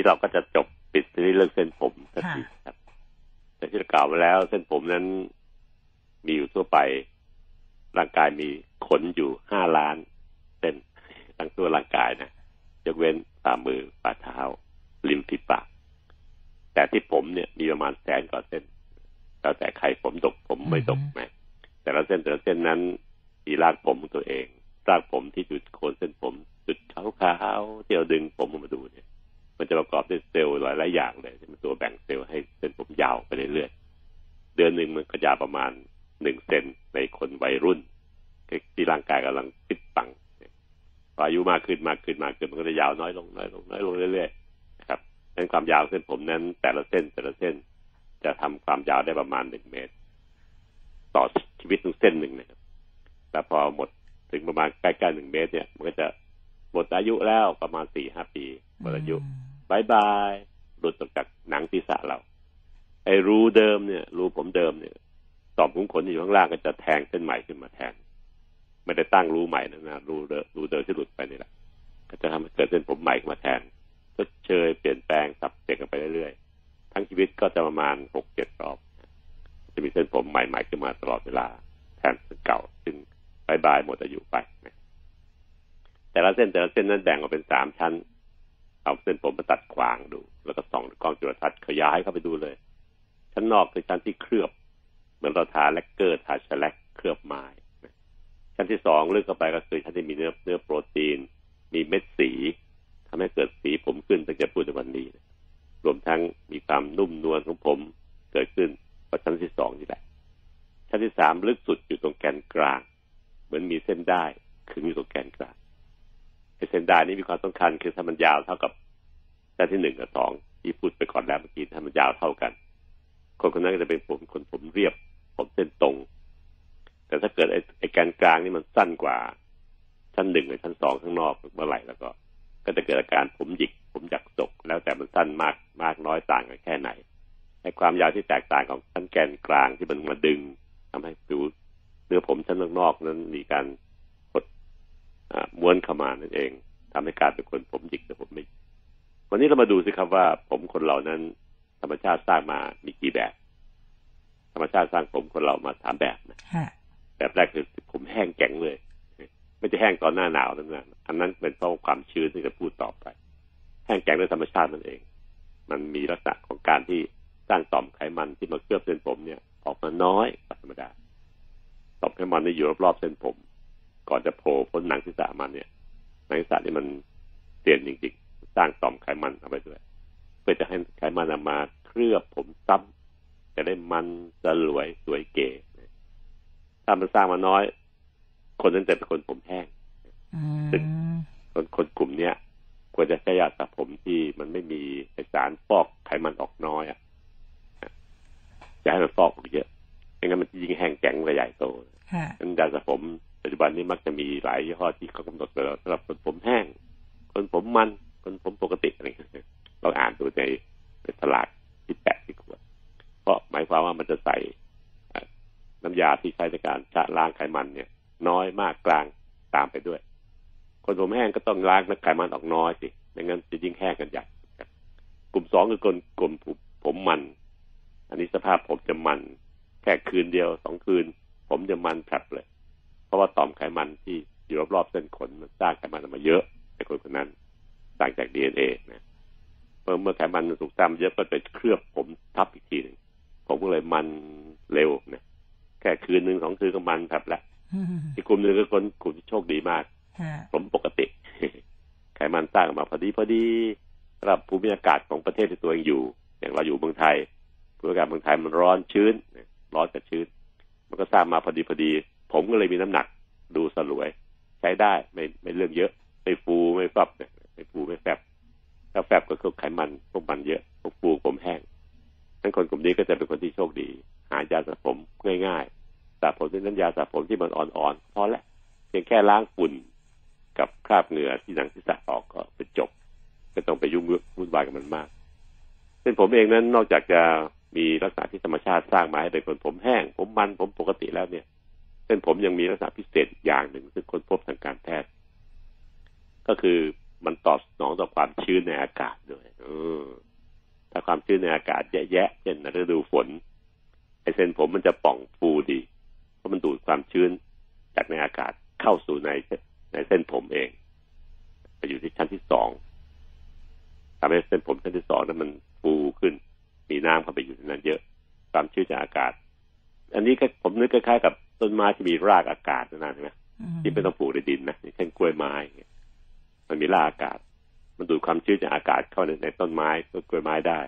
นนี้เราก็จะจบปิดที่เรื่องเส้นผมสักทีครับแต่ที่เรากล่าวมาแล้ว เส้นผมนั้นมีอยู่ทั่วไป ร่างกายมีขนอยู่ห้าล้านเส้นทั้งตัวร่างกายนะยกเว้นฝ่ามือฝ่าเท้า ริมฝีปากแต่ที่ผมเนี่ยมีประมาณแสนกว่าเส้นแล้วแต่ใครผมตกผมไม่ตกไหมแต่ละเส้นแต่ละเส้นนั้นมีรากผมของตัวเองรากผมที่จุดโคนเส้นผมจุดขาวๆที่เราดึงผมมาดูเนี่ย มันจะประกอบด้วยเซลล์หลายหลายอย่างเลยที่มันตัวแบ่งเซลล์ให้เส้นผมยาวไปเรื่อยๆเดือนหนึ่งมันก็ยาวประมาณหนึ่งเซนในคนวัยรุ่นที่ร่างกายกำลังฟิตปังพออายุมากขึ้นมากขึ้นมากขึ้นมันก็จะยาวน้อยลงน้อยลงน้อยลงเรื่อยๆนะครับนั้นความยาวเส้นผมนั้น แต่ละเส้นแต่ละเส้น จะทำความยาวได้ประมาณหนึ่งเมตร ต่อชีวิตหนึ่งเส้นหนึ่งนะครับแต่พอหมดถึงประมาณใกล้ๆหนึ่งเมตรเนี่ย มันก็จะ หมดอายุแล้วประมาณสี่ห้าปีหมดอายุบายบายหลุดออกจากหนังศีรษะเรา ไอ้รูเดิมเนี่ย รูผมเดิมเนี่ยต่อมขุมขนอยู่ข้างล่างก็จะแทงเส้นใหม่ขึ้นมาแทนไม่ได้ตั้งรูใหม่นะนะรูเดิมรูเดิมที่หลุดไปนี่แหละก็จะทำให้เกิดเส้นผมใหม่ขึ้นมาแทนก็เชยเปลี่ยนแปลงสับเปลี่ยนกันไปเรื่อยๆทั้งชีวิตก็จะประมาณหกเจ็ดรอบ จะมีเส้นผมใหม่ๆขึ้นมาตลอดเวลา แทนเส้นเก่า ซึ่ง bye bye หมดอายุไปนะ แต่ละเส้นแต่ละเส้นนั้นแบ่งออกเป็นสามชั้น เอาเส้นผมมาตัดขวางดู แล้วก็ส่องกล้องจุลทรรศน์ขยายเข้าไปดูเลย ชั้นนอกคือชั้นที่เคลือบ เหมือนเราทาแลกเกอร์ทาแชลแล็กเคลือบไม้ชั้นที่สองลึกเข้าไปก็คือชั้นที่มีเนื้อเนื้อโปรตีน มีเม็ดสีทำให้เกิดสีผมขึ้นตั้งแต่พูดในวันนี้ รวมทั้งมีความนุ่มนวลของผมเกิดขึ้นเพราะชั้นที่สองนี่แหละ ชั้นที่สามลึกสุดอยู่ตรงแกนกลาง เหมือนมีเส้นได้ขึงอยู่ตรงแกนกลาง เส้นด้นี้มีความสำคัญคือถ้ามันยาวเท่ากับชั้นที่หนึ่งกับสองที่พูดไปก่อนแล้วเมื่อกี้ถ้ามันยาวเท่ากัน คนคนนั้นก็จะเป็นผมคนผมเรียบ ผมเส้นตรง แต่ถ้าเกิดไอ้ไอ้แกนกลางนี่มันสั้นกว่าชั้นหนึ่งหรือชั้นสองข้างนอกเมื่อไหร่แล้วก็ ก็จะเกิดอาการผมหยิก ผมหยักศกแล้วแต่มันสั้นมากมากน้อยต่างกันแค่ไหนไอ้ความยาวที่แตกต่างของชั้นแกนกลางที่มันมาดึงทำให้ผิวเนื้อผมชั้นนอกนั้นมีการ ม้วนเข้ามานั่นเองทำให้การเป็นคนผมหยิกแต่ผมไม่วันนี้เรามาดูสิครับว่าผมคนเรานั้น ธรรมชาติสร้างมามีกี่แบบ ธรรมชาติสร้างผมคนเรามาสามแบบนะแบบแรกคือผมแห้งแข็งเลย ไม่จะแห้งตอนหน้าหนาวนั่นนะอันนั้นเป็นเพราะความชื้นที่จะพูดต่อไป แห้งแข็งด้วยธรรมชาติมันเอง มันมีลักษณะของการที่สร้างต่อมไขมันที่มาเคลือบเส้นผมเนี่ย ออกมาน้อยกว่าธรรมดาต่อมไขมันที่อยู่รอบๆเส้นผม ก่อนจะโผล่พ้นหนังศีรษะมันเนี่ย หนังศีรษะนี่มันเปลี่ยนจริงๆ สร้างต่อมไขมันเข้าไปด้วย เพื่อจะให้ไขมันมาเคลือบผมซ้ำจะได้มันสลวยสวยเก๋ถ้ามันสร้างมาน้อย คนนั้นจะเป็นคนผมแห้งซึ่งคนคนกลุ่มเนี้ยควรจะใช้ยาสระผมที่มันไม่มีสารฟอกไขมันออกน้อยอะจะให้มันฟอกออกเยอะไม่งั้นมันยิ่งแห้งแข็งระใหญ่โตนั้นยาสระผม ปัจจุบันนี้มักจะมีหลายยี่ห้อที่เขากำหนดไว้แล้วสำหรับคนผมแห้ง คนผมมัน คนผมปกติอะไรเราอ่านดูในเป็นตลาดที่แปะที่ขวดเพราะหมายความว่ามันจะใส่น้ำยาที่ใช้ในการชะล้างไขมันเนี่ย น้อยมากกลางตามไปด้วย คนผมแห้งก็ต้องล้างน้ำไขมันออกน้อยสิไม่งั้นจะยิ่งแห้งกันใหญ่กลุ่มสองคือคนกลุ่มผมมัน อันนี้สภาพผมจะมัน แค่คืนเดียวสองคืน ผมจะมันแผลบเลย ราะว่าต่อมไขมันที่อยู่รอบๆเส้นขนมันสร้างไขมันออกมาเยอะในคนคนนั้นต่างจากดีเอ็นเอนะเมื่อเมื่อไขมันถูกสร้างเยอะก็ไปเคลือบผมทับอีกทีหนึ่งผมก็เลยมันเร็วนะแค่คืนหนึ่งสองคืนก็มันแผลบแล้วอีกกลุ่มหนึ่งก็คนกลุ่มที่โชคดีมากผมปกติ ไขมันสร้างออกมาพอดีพอดีสำหรับภูมิอากาศของประเทศที่ตัวเองอยู่ อย่างเราอยู่เมืองไทยภูมิอากาศเมืองไทยมันร้อนชื้นร้อนกับชื้น มันก็สร้างมาพอดีพอดี ผมก็เลยมีน้ำหนักดูสลวย ใช้ได้ไม่ไม่เรื่องเยอะ ไม่ฟูไม่ฟับไม่ฟูไม่แฟบถ้าแฟบก็คือไขมันพวกมันเยอะพวกฟูผมแห้งทั้งคนกลุ่มนี้ก็จะเป็นคนที่โชคดี หายาสระผมง่ายๆสระผมด้วยน้ำยาสระผมที่มันอ่อนๆพอแล้วเพียงแค่ล้างฝุ่นกับคราบเหงื่อที่หนังศีรษะออกก็เป็นจบไม่ต้องไปยุ่งวุ่นวายกับมันมากเส้นผมเองนั้นนอกจากจะมีลักษณะที่ธรรมชาติสร้างมาให้เป็นคนผมแห้ง ผมมันผมปกติแล้วเนี่ย เส้นผมยังมีลักษณะพิเศษอย่างหนึ่ง ซึ่งคนพบทางการแพทย์ ก็คือมันตอบสนองต่อความชื้นในอากาศด้วยอถ้าความชื้นในอากาศแย่ๆเช่นฤดูฝนไอเส้นผมมันจะป่องฟูดี เพราะมันดูดความชื้นจากในอากาศเข้าสู่ในในเส้นผมเอง ไปอยู่ที่ชั้นที่สองทำให้เส้นผมชั้นที่สองนั้นมันฟูขึ้น มีน้ำเข้าไปอยู่ในนั้นเยอะ ความชื้นจากอากาศ อันนี้ก็ผมนึกคล้ายๆกับ ต้นไม้ที่มีรากอากาศนั่นใช่ไหมที่ไม่ต้องปลูกในดินนะเช่นกล้วยไม้มันมีรากอากาศ มันดูดความชื้นจากอากาศเข้าในในต้นไม้ต้นกล้วยไม้ได้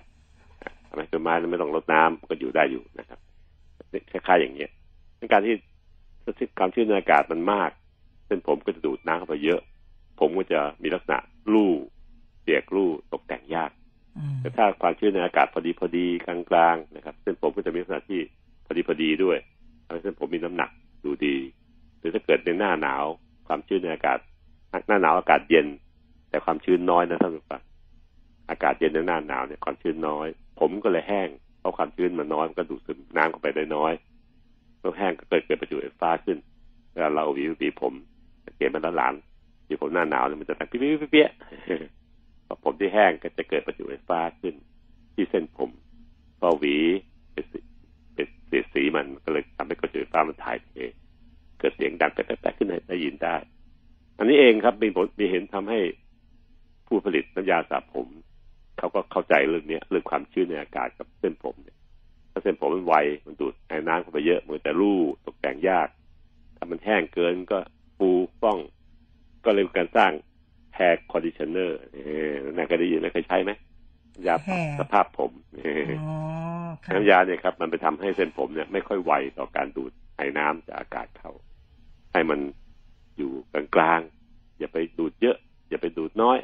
ทำให้ต้นไม้ไม่ต้องรดน้ำก็อยู่ได้อยู่นะครับคล้ายๆอย่างเงี้ยการที่ความชื้นในอากาศมันมากเส้นผมก็จะดูดน้ำเข้าไปเยอะ ผมก็จะมีลักษณะลู่เปียกลู่ตกแต่งยาก แต่ถ้าความชื้นในอากาศพอดีพอดีกลางๆนะครับ เส้นผมก็จะมีลักษณะที่พอดีพอดีด้วย ทำให้เส้นผมมีน้ำหนักดูดี หรือถ้าเกิดในหน้าหนาว ความชื้นในอากาศ หน้าหนาวอากาศเย็น แต่ความชื้นน้อยนะท่านผู้ฟังอากาศเย็นในหน้าหนาวเนี่ยความชื้นน้อย ผมก็เลยแห้งเพราะความชื้นมันน้อยมันก็ดูดซึมน้ำเข้าไปได้น้อยเมื่อแห้งก็เกิดเกิดประจุไฟฟ้าขึ้นเวลาเราหวีหวีผมเก็บมันหลานที่ผมหน้าหนาวเนี่ยมันจะดังเปี้ยเปี้ยพอผมที่แห้งก็จะเกิดประจุไฟฟ้าขึ้น ที่เส้นผมพอหวี เป็นสีสีมันก็เลยทำให้ประจุไฟฟ้ามันถ่ายเทเกิดเสียงดังแป๊ะๆขึ้นได้ยินได้ อันนี้เองครับมีผลมีเห็นทำให้ผู้ผลิตน้ำยาสระผม เขาก็เข้าใจเรื่องนี้เรื่องความชื้นในอากาศกับเส้นผมเนี่ยถ้าเส้นผมมันไวมันดูดไอ้น้ำเข้าไปเยอะมันจะลู่ตกแต่งยาก ถ้ามันแห้งเกินก็ฟูฟ่อง ก็เลยการสร้าง hair conditioner นั่นเคยได้ยินไหมเคยใช้ไหมยาปรับสภาพผม น้ำยาเนี่ยครับ มันไปทำให้เส้นผมเนี่ยไม่ค่อยไวต่อการดูดไอ้น้ำจากอากาศเข้า ให้มันอยู่กลางๆ อย่าไปดูดเยอะ อย่าไปดูดน้อย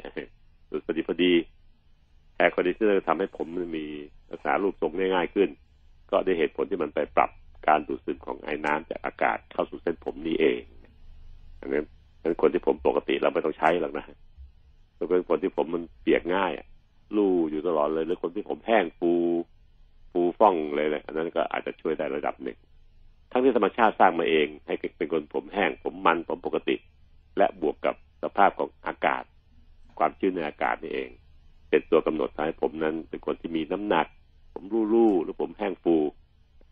ดูดพอดีพอดีhair conditioner ทำให้ผมมันมีลักษณะรูปทรงง่ายๆขึ้น ก็ได้เหตุผลที่มันไปปรับการดูดซึมของไอ้น้ำจากอากาศเข้าสู่เส้นผมนี้เองอันนั้นเป็นคนที่ผมปกติเราไม่ต้องใช้หรอกนะเป็นคนที่ผมมันเปียกง่ายลู่อยู่ตลอดเลย หรือคนที่ผมแห้งฟู ฟ่องเลยเลยอันนั้นก็อาจจะช่วยได้ระดับหนึ่ง ทั้งที่ธรรมชาติสร้างมาเอง ให้เป็นคนผมแห้ง ผมมันผมปกติ และบวกกับสภาพของอากาศ ความชื้นในอากาศนี่เอง เป็นตัวกำหนดทำให้ผมนั้น เป็นคนที่มีน้ำหนัก ผมรู่ๆหรือผมแห้งฟู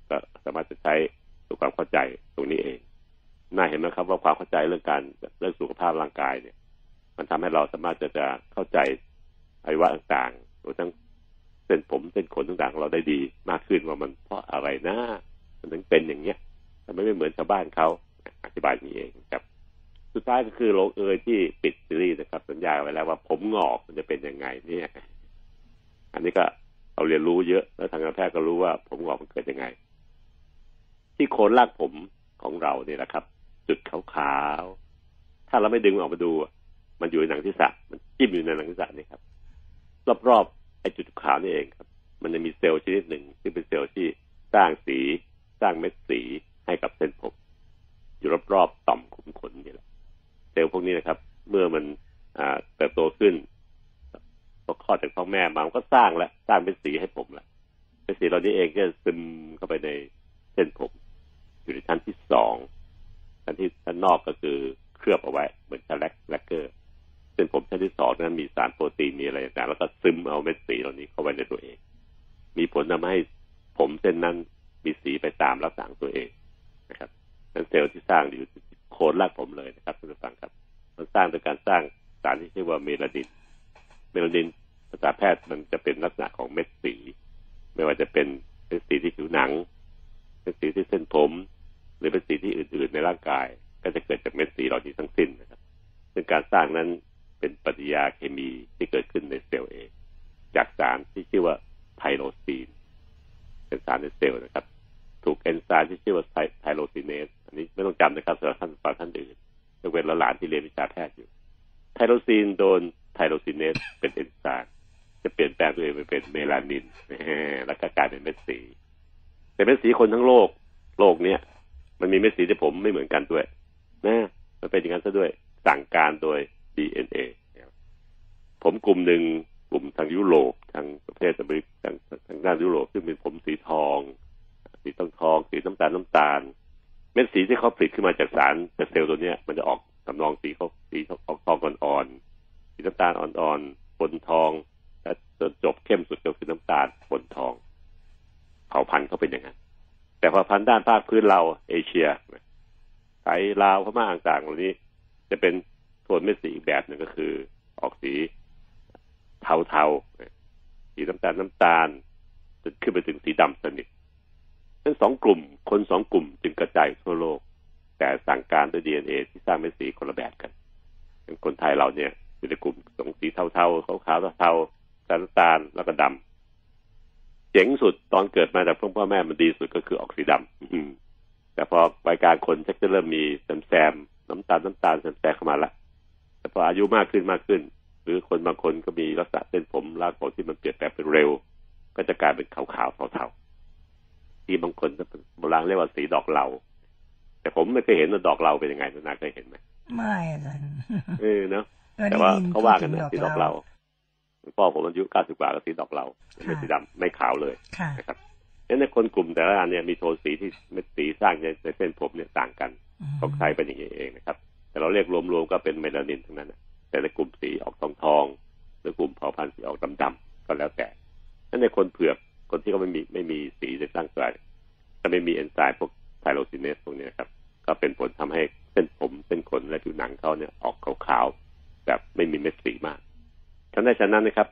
ก็สามารถจะใช้ตัวความเข้าใจตรงนี้เองน่าเห็นไหมครับว่าความเข้าใจเรื่องการเรื่องสุขภาพร่างกายเนี่ย มันทำให้เราสามารถจะจะเข้าใจอวัยวะต่างๆรวมทั้ง ส้นผมเส้นขนต่างๆเราได้ดีมากขึ้นว่ามันเพราะอะไรนะมันถึงเป็นอย่างเนี้ยทำไมไม่เหมือนชาวบ้านเขาอธิบายนี้เองครับ สุดท้ายก็คือโลเอยที่ปิดซีรีส์นะครับ สัญญาไว้แล้วว่าผมงอกมันจะเป็นยังไงเนี่ย อันนี้ก็เราเรียนรู้เยอะแล้วทางการแพทย์ก็รู้ว่าผมงอกมันเกิดยังไง ที่โคนรากผมของเราเนี่ยนะครับ จุดขาวๆถ้าเราไม่ดึงออกมาดู มันอยู่ในหนังที่สะมันจิ้มอยู่ในหนังที่สะนี่ครับรอบๆ ไอ้จุดขาวนี่เองครับ มันจะมีเซลล์ชนิดหนึ่งที่งเป็นเซลล์ที่สร้างสีสร้างเม็ดสีให้กับเส้นผม อยู่รอบๆต่อมขุมขนนี่แหละเซลล์พวกนี้นะครับ เมื่อมันเติบโตขึ้นพอคลอดจากพ่อแม่มามันก็สร้างแล้วสร้างเป็นสีให้ผมละเป็นสีเหล่านี้เองก็ซึมเข้าไปในเส้นผม อยู่ในชั้นที่สองชั้นที่ชั้นนอกก็คือเคลือบเอาไว้ เหมือนชั้นแลกแลกเกอร์ เส้นผมชั้นที่สองนั้นมีสารโปรตีนมีอะไรต่างแล้วก็ซึมเอาเม็ดสีเหล่านี้เข้าไปในตัวเอง มีผลทำให้ผมเส้นนั้นมีสีไปตามลักษณะตัวเองนะครับนั่นเซลล์ที่สร้างอยู่โคนรากผมเลยนะครับท่านผู้ฟังครับ มันสร้างโดยการสร้างสารที่ชื่อว่าเมลานิน เมลานินภาษาแพทย์มันจะเป็นลักษณะของเม็ดสี ไม่ว่าจะเป็นเป็นสีที่ผิวหนัง เป็นสีที่เส้นผม หรือเป็นสีที่อื่น ๆ ในร่างกาย ก็จะเกิดจากเม็ดสีเหล่านี้ทั้งสิ้นนะครับซึ่งการสร้างนั้น เป็นปฏิกิริยาเคมีที่เกิดขึ้นในเซลล์เอง จากสารที่ชื่อว่า tyrosine เป็นสารในเซลล์นะครับ ถูกเอนไซม์ที่ชื่อว่า tyrosinase อันนี้ไม่ต้องจำนะครับสำหรับท่านฟังท่านอื่นยกเว้นหลานที่เรียนวิชาแพทย์อยู่ tyrosine โดน tyrosinase เป็นเอนไซม์จะเปลี่ยนแปลงตัวเองไปเป็นเมลานินแล้วก็กลายเป็นเม็ดสี แต่เม็ดสีคนทั้งโลกโลกเนี้ยมันมีเม็ดสีที่ผมไม่เหมือนกันด้วยนะมันเป็นอย่างนั้นซะด้วยสั่งการโดย DNA ผมกลุ่มหนึ่งกลุ่มทางยุโรปทางประเทศอเมริกทางทางด้านยุโรปซึ่งเป็นผมสีทอง สีทองทอง สีน้ำตาลน้ำตาล เม็ดสีที่เขาผลิตขึ้นมาจากสารจากเซลล์ตัวเนี้ย มันจะออกทำนองสีเขาสีออกทองอ่อนๆสีน้ำตาลอ่อนๆปนทองและจนจบเข้มสุดก็คือน้ำตาลปนทองเผ่าพันธุ์เขาเป็นอย่างนั้นแต่เผ่าพันธุ์ด้านภาคพื้นเราเอเชียไทยลาวพม่าต่างๆเหล่านี้ จะเป็น โทนเม็ดสีอีกแบบหนึ่งก็คือ ออกสีเทาๆสีน้ำตาลน้ำตาลจนขึ้นไปถึงสีดำสนิททั้งสองกลุ่ม คนสองกลุ่มจึงกระจายทั่วโลก แต่สั่งการด้วยดีเอ็นเอที่สร้างเป็นสีคนละแบบกันอย่างคนไทยเราเนี่ยอยู่ในกลุ่มสองสีเทาๆขาวๆเทาๆน้ำตาลแล้วก็ดำเจ๋งสุดตอนเกิดมาจากพ่อพ่อแม่มันดีสุดก็คือออกสีดำแต่พอวัยกลางคนชักจะเริ่มมีแซมแซมน้ำตาลน้ำตาลแซมแซมเข้ามาละ แต่พออายุมากขึ้นมากขึ้น หรือคนบางคนก็มีลักษณะเส้นผมรากผมที่มันเปลี่ยนแปลงเป็นเร็ว ก็จะกลายเป็นขาวๆเทาๆที่บางคนโบราณเรียกว่าสีดอกเลาแต่ผมไม่เคยเห็นว่าดอกเหลาเป็นยังไงนาเคยเห็นไหมไม่อาจารย์เออเนาะแต่ว่าเขาว่ากันสีดอกเราพ่อผมอายุเก้าสิบกว่าก็สีดอกเราไม่สีดำไม่ขาวเลยนะครับในคนกลุ่มแต่ละอันเนี่ยมีโทนสีที่เม็ดสีสร้างในเส้นผมเนี่ยต่างกันของใครเป็นอย่างนี้เองนะครับ แต่เราเรียกรวมๆก็เป็นเมลานินทั้งนั้นแต่ในกลุ่มสีออกทองทองหรือกลุ่มเผ่าพันธุ์สีออกดำๆก็แล้วแต่ถ้าในคนเผือกคนที่เขาไม่มีไม่มีสีในร่างกายถ้าไม่มีเอนไซม์พวกไทโรซินเนสพวกนี้ครับ ก็เป็นผลทำให้เส้นผมเส้นขนและผิวหนังเขาเนี่ยออกขาวๆแบบไม่มีเม็ดสีมากฉะนั้นฉะนั้นนะครับ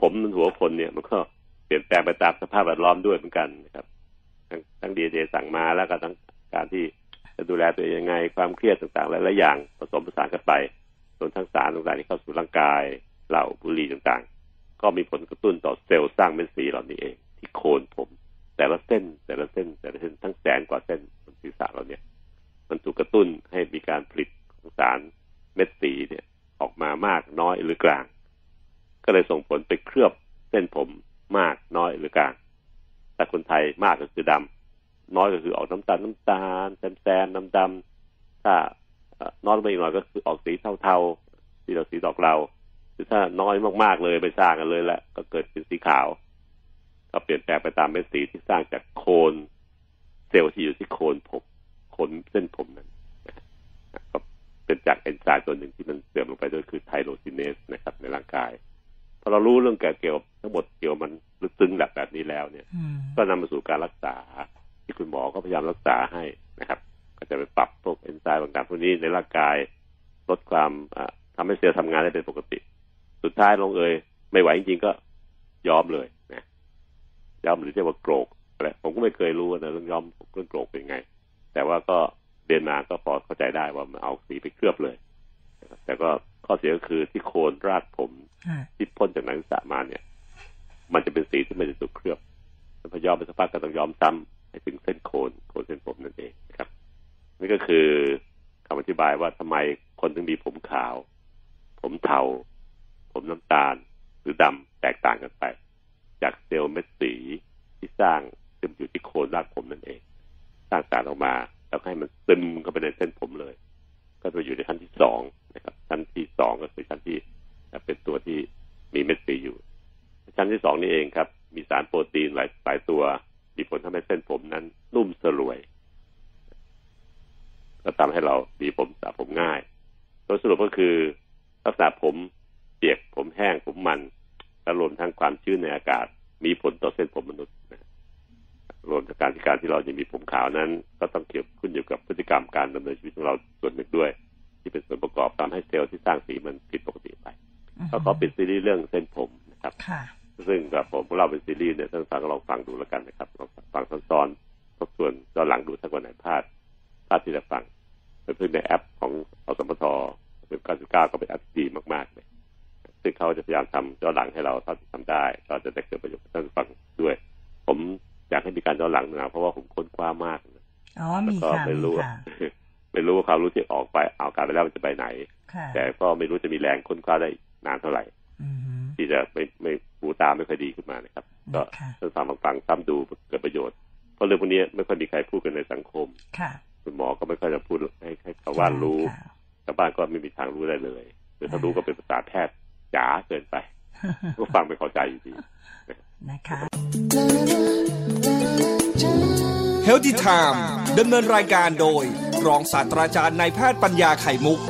ผมหัวคนเนี่ย มันก็เปลี่ยนแปลงไปตามสภาพแวดล้อมด้วยเหมือนกันนะครับ ทั้งทั้งดีเจสั่งมาแล้วก็ทั้งการที่ จะดูแลตัวเองยังไงความเครียดต่างๆหลายๆอย่างผสมผสานกันไปส่วนทั้งสารต่างๆที่เข้าสู่ร่างกายเหล่าบุหรี่ต่างๆ ก็มีผลกระตุ้นต่อเซลล์สร้างเม็ดสีเหล่านี้เอง ที่โคนผม แต่ละเส้น แต่ละเส้น แต่ละเส้นทั้งแสนกว่าเส้นบนศีรษะเราเนี่ยมันถูกกระตุ้นให้มีการผลิตของสารเม็ดสีเนี่ยออกมามากน้อยหรือกลาง ก็เลยส่งผลไปเคลือบเส้นผมมากน้อยหรือกลางแต่คนไทยมากก็คือดำ น้อยก็คือออกน้ำตาลน้ำตาลแซมแซมดำดำถ้าน้อยไปอีกหน่อยก็คือออกสีเทาๆสีดอกสีดอกเราหรือถ้าน้อยมากๆเลยไปสร้างกันเลยแหละก็เกิดเป็นสีขาว ก็เปลี่ยนแปลงไปตามเป็นสีที่สร้างจากโคนเซลล์ที่อยู่ที่โคนผมขนเส้นผมนั้นก็เป็นจากเอนไซม์ตัวหนึ่งที่มันเสื่อมลงไปด้วยคือไทโรซินเนสนะครับ ในร่างกายพอเรารู้เรื่องเกี่ยวทั้งหมดเกี่ยวมันลึกซึ้งแบบแบบนี้แล้วเนี่ย ก็นำมาสู่การรักษา ที่คุณหมอก็พยายามรักษาให้นะครับ ก็จะไปปรับพวกเอนไซม์ต่างๆพวกนี้ในร่างกายลดความทำให้เซลล์ทำงานได้เป็นปกติ สุดท้ายลงเอยไม่ไหวจริงๆก็ยอมเลยนะยอมหรือเรียกว่าโกรกอะไรผมก็ไม่เคยรู้นะเรื่องยอมเรื่องโกรกเป็นไง แต่ว่าก็เรียนมาก็พอเข้าใจได้ว่ามันเอาสีไปเคลือบเลยแต่ก็ข้อเสียก็คือที่โคนรากผมที่พ่นจากนักศึกษามาเนี่ย มันจะเป็นสีที่ไม่ได้ถูกเคลือบพอยอมไปสักพักก็ต้องยอมซ้ำ ให้ถึงเส้นโคนโคนเส้นผมนั่นเองนะครับ นี่ก็คือคำอธิบายว่าทำไมคนถึงมีผมขาว ผมเทาผมน้ำตาล หรือดำแตกต่างกันไป จากเซลล์เม็ดสีที่สร้างซึมอยู่ที่โคนรากผมนั่นเอง สร้างสารออกมา แล้วให้มันซึมเข้าไปในเส้นผมเลย ก็จะอยู่ในขั้นที่สองนะครับ ชั้นที่สองก็คือชั้นที่เป็นตัวที่มีเม็ดสีอยู่ ชั้นที่สองนี่เองครับ มีสารโปรตีนหลายหลายตัว มีผลทำให้เส้นผมนั้น นุ่มสลวย ก็ทำให้เรามีผมสระผมง่ายโดยสรุปก็คือลักษณะผมเปียกผมแห้งผมมันและรวมทั้งความชื้นในอากาศ มีผลต่อเส้นผมมนุษย์รวมทั้งการที่การที่เราจะมีผมขาวนั้น ก็ต้องเกี่ยวขึ้นอยู่กับพฤติกรรมการดำเนินชีวิตของเราส่วนหนึ่งด้วย ที่เป็นส่วนประกอบทำให้เซลล์ที่สร้างสีมันผิดปกติไปก็ขอปิดซีรีส์เรื่องเส้นผมนะครับ ซึ่งกับผมเราเป็นซีรีส์เนี่ยท่านฟังลองฟังดูแล้วกันนะครับลองฟังซ้อนๆทบทวนย้อนหลังดูถ้าวันไหนพลาดพลาดที่จะฟังเพื่อนในแอปของอสมทเป็น99ก็เป็นแอปดีมากๆเลยซึ่งเขาจะพยายามทำย้อนหลังให้เราเท่าที่ทำได้ก็จะได้เกิดประโยชน์ท่านฟังด้วย ผมอยากให้มีการย้อนหลังนะเพราะว่าผมค้นคว้ามากอ๋อมีค่ะไม่รู้ไม่รู้ว่าความรู้ที่ออกไปเอาการไปแล้วมันจะไปไหน แต่ก็ไม่รู้จะมีแรงค้นคว้าได้นานเท่าไหร่ ที่จะไม่ไม่หูตาไม่ค่อยดีขึ้นมานะครับ ก็ท่านฟังฟังซ้ำดูเกิดประโยชน์เพราะเรื่องพวกนี้ไม่ค่อยมีใครพูดกันในสังคมคุณหมอก็ไม่ค่อยจะพูดให้ให้ชาวบ้านรู้ชาวบ้านก็ไม่มีทางรู้ได้เลยหรือถ้ารู้ก็เป็นภาษาแพทย์จ๋าเกินไปก็ฟังไม่เข้าใจอยู่ดีนะคะเฮลติไทม์ดำเนินรายการโดย รองศาสตราจารย์นายแพทย์ปัญญาไข่มุก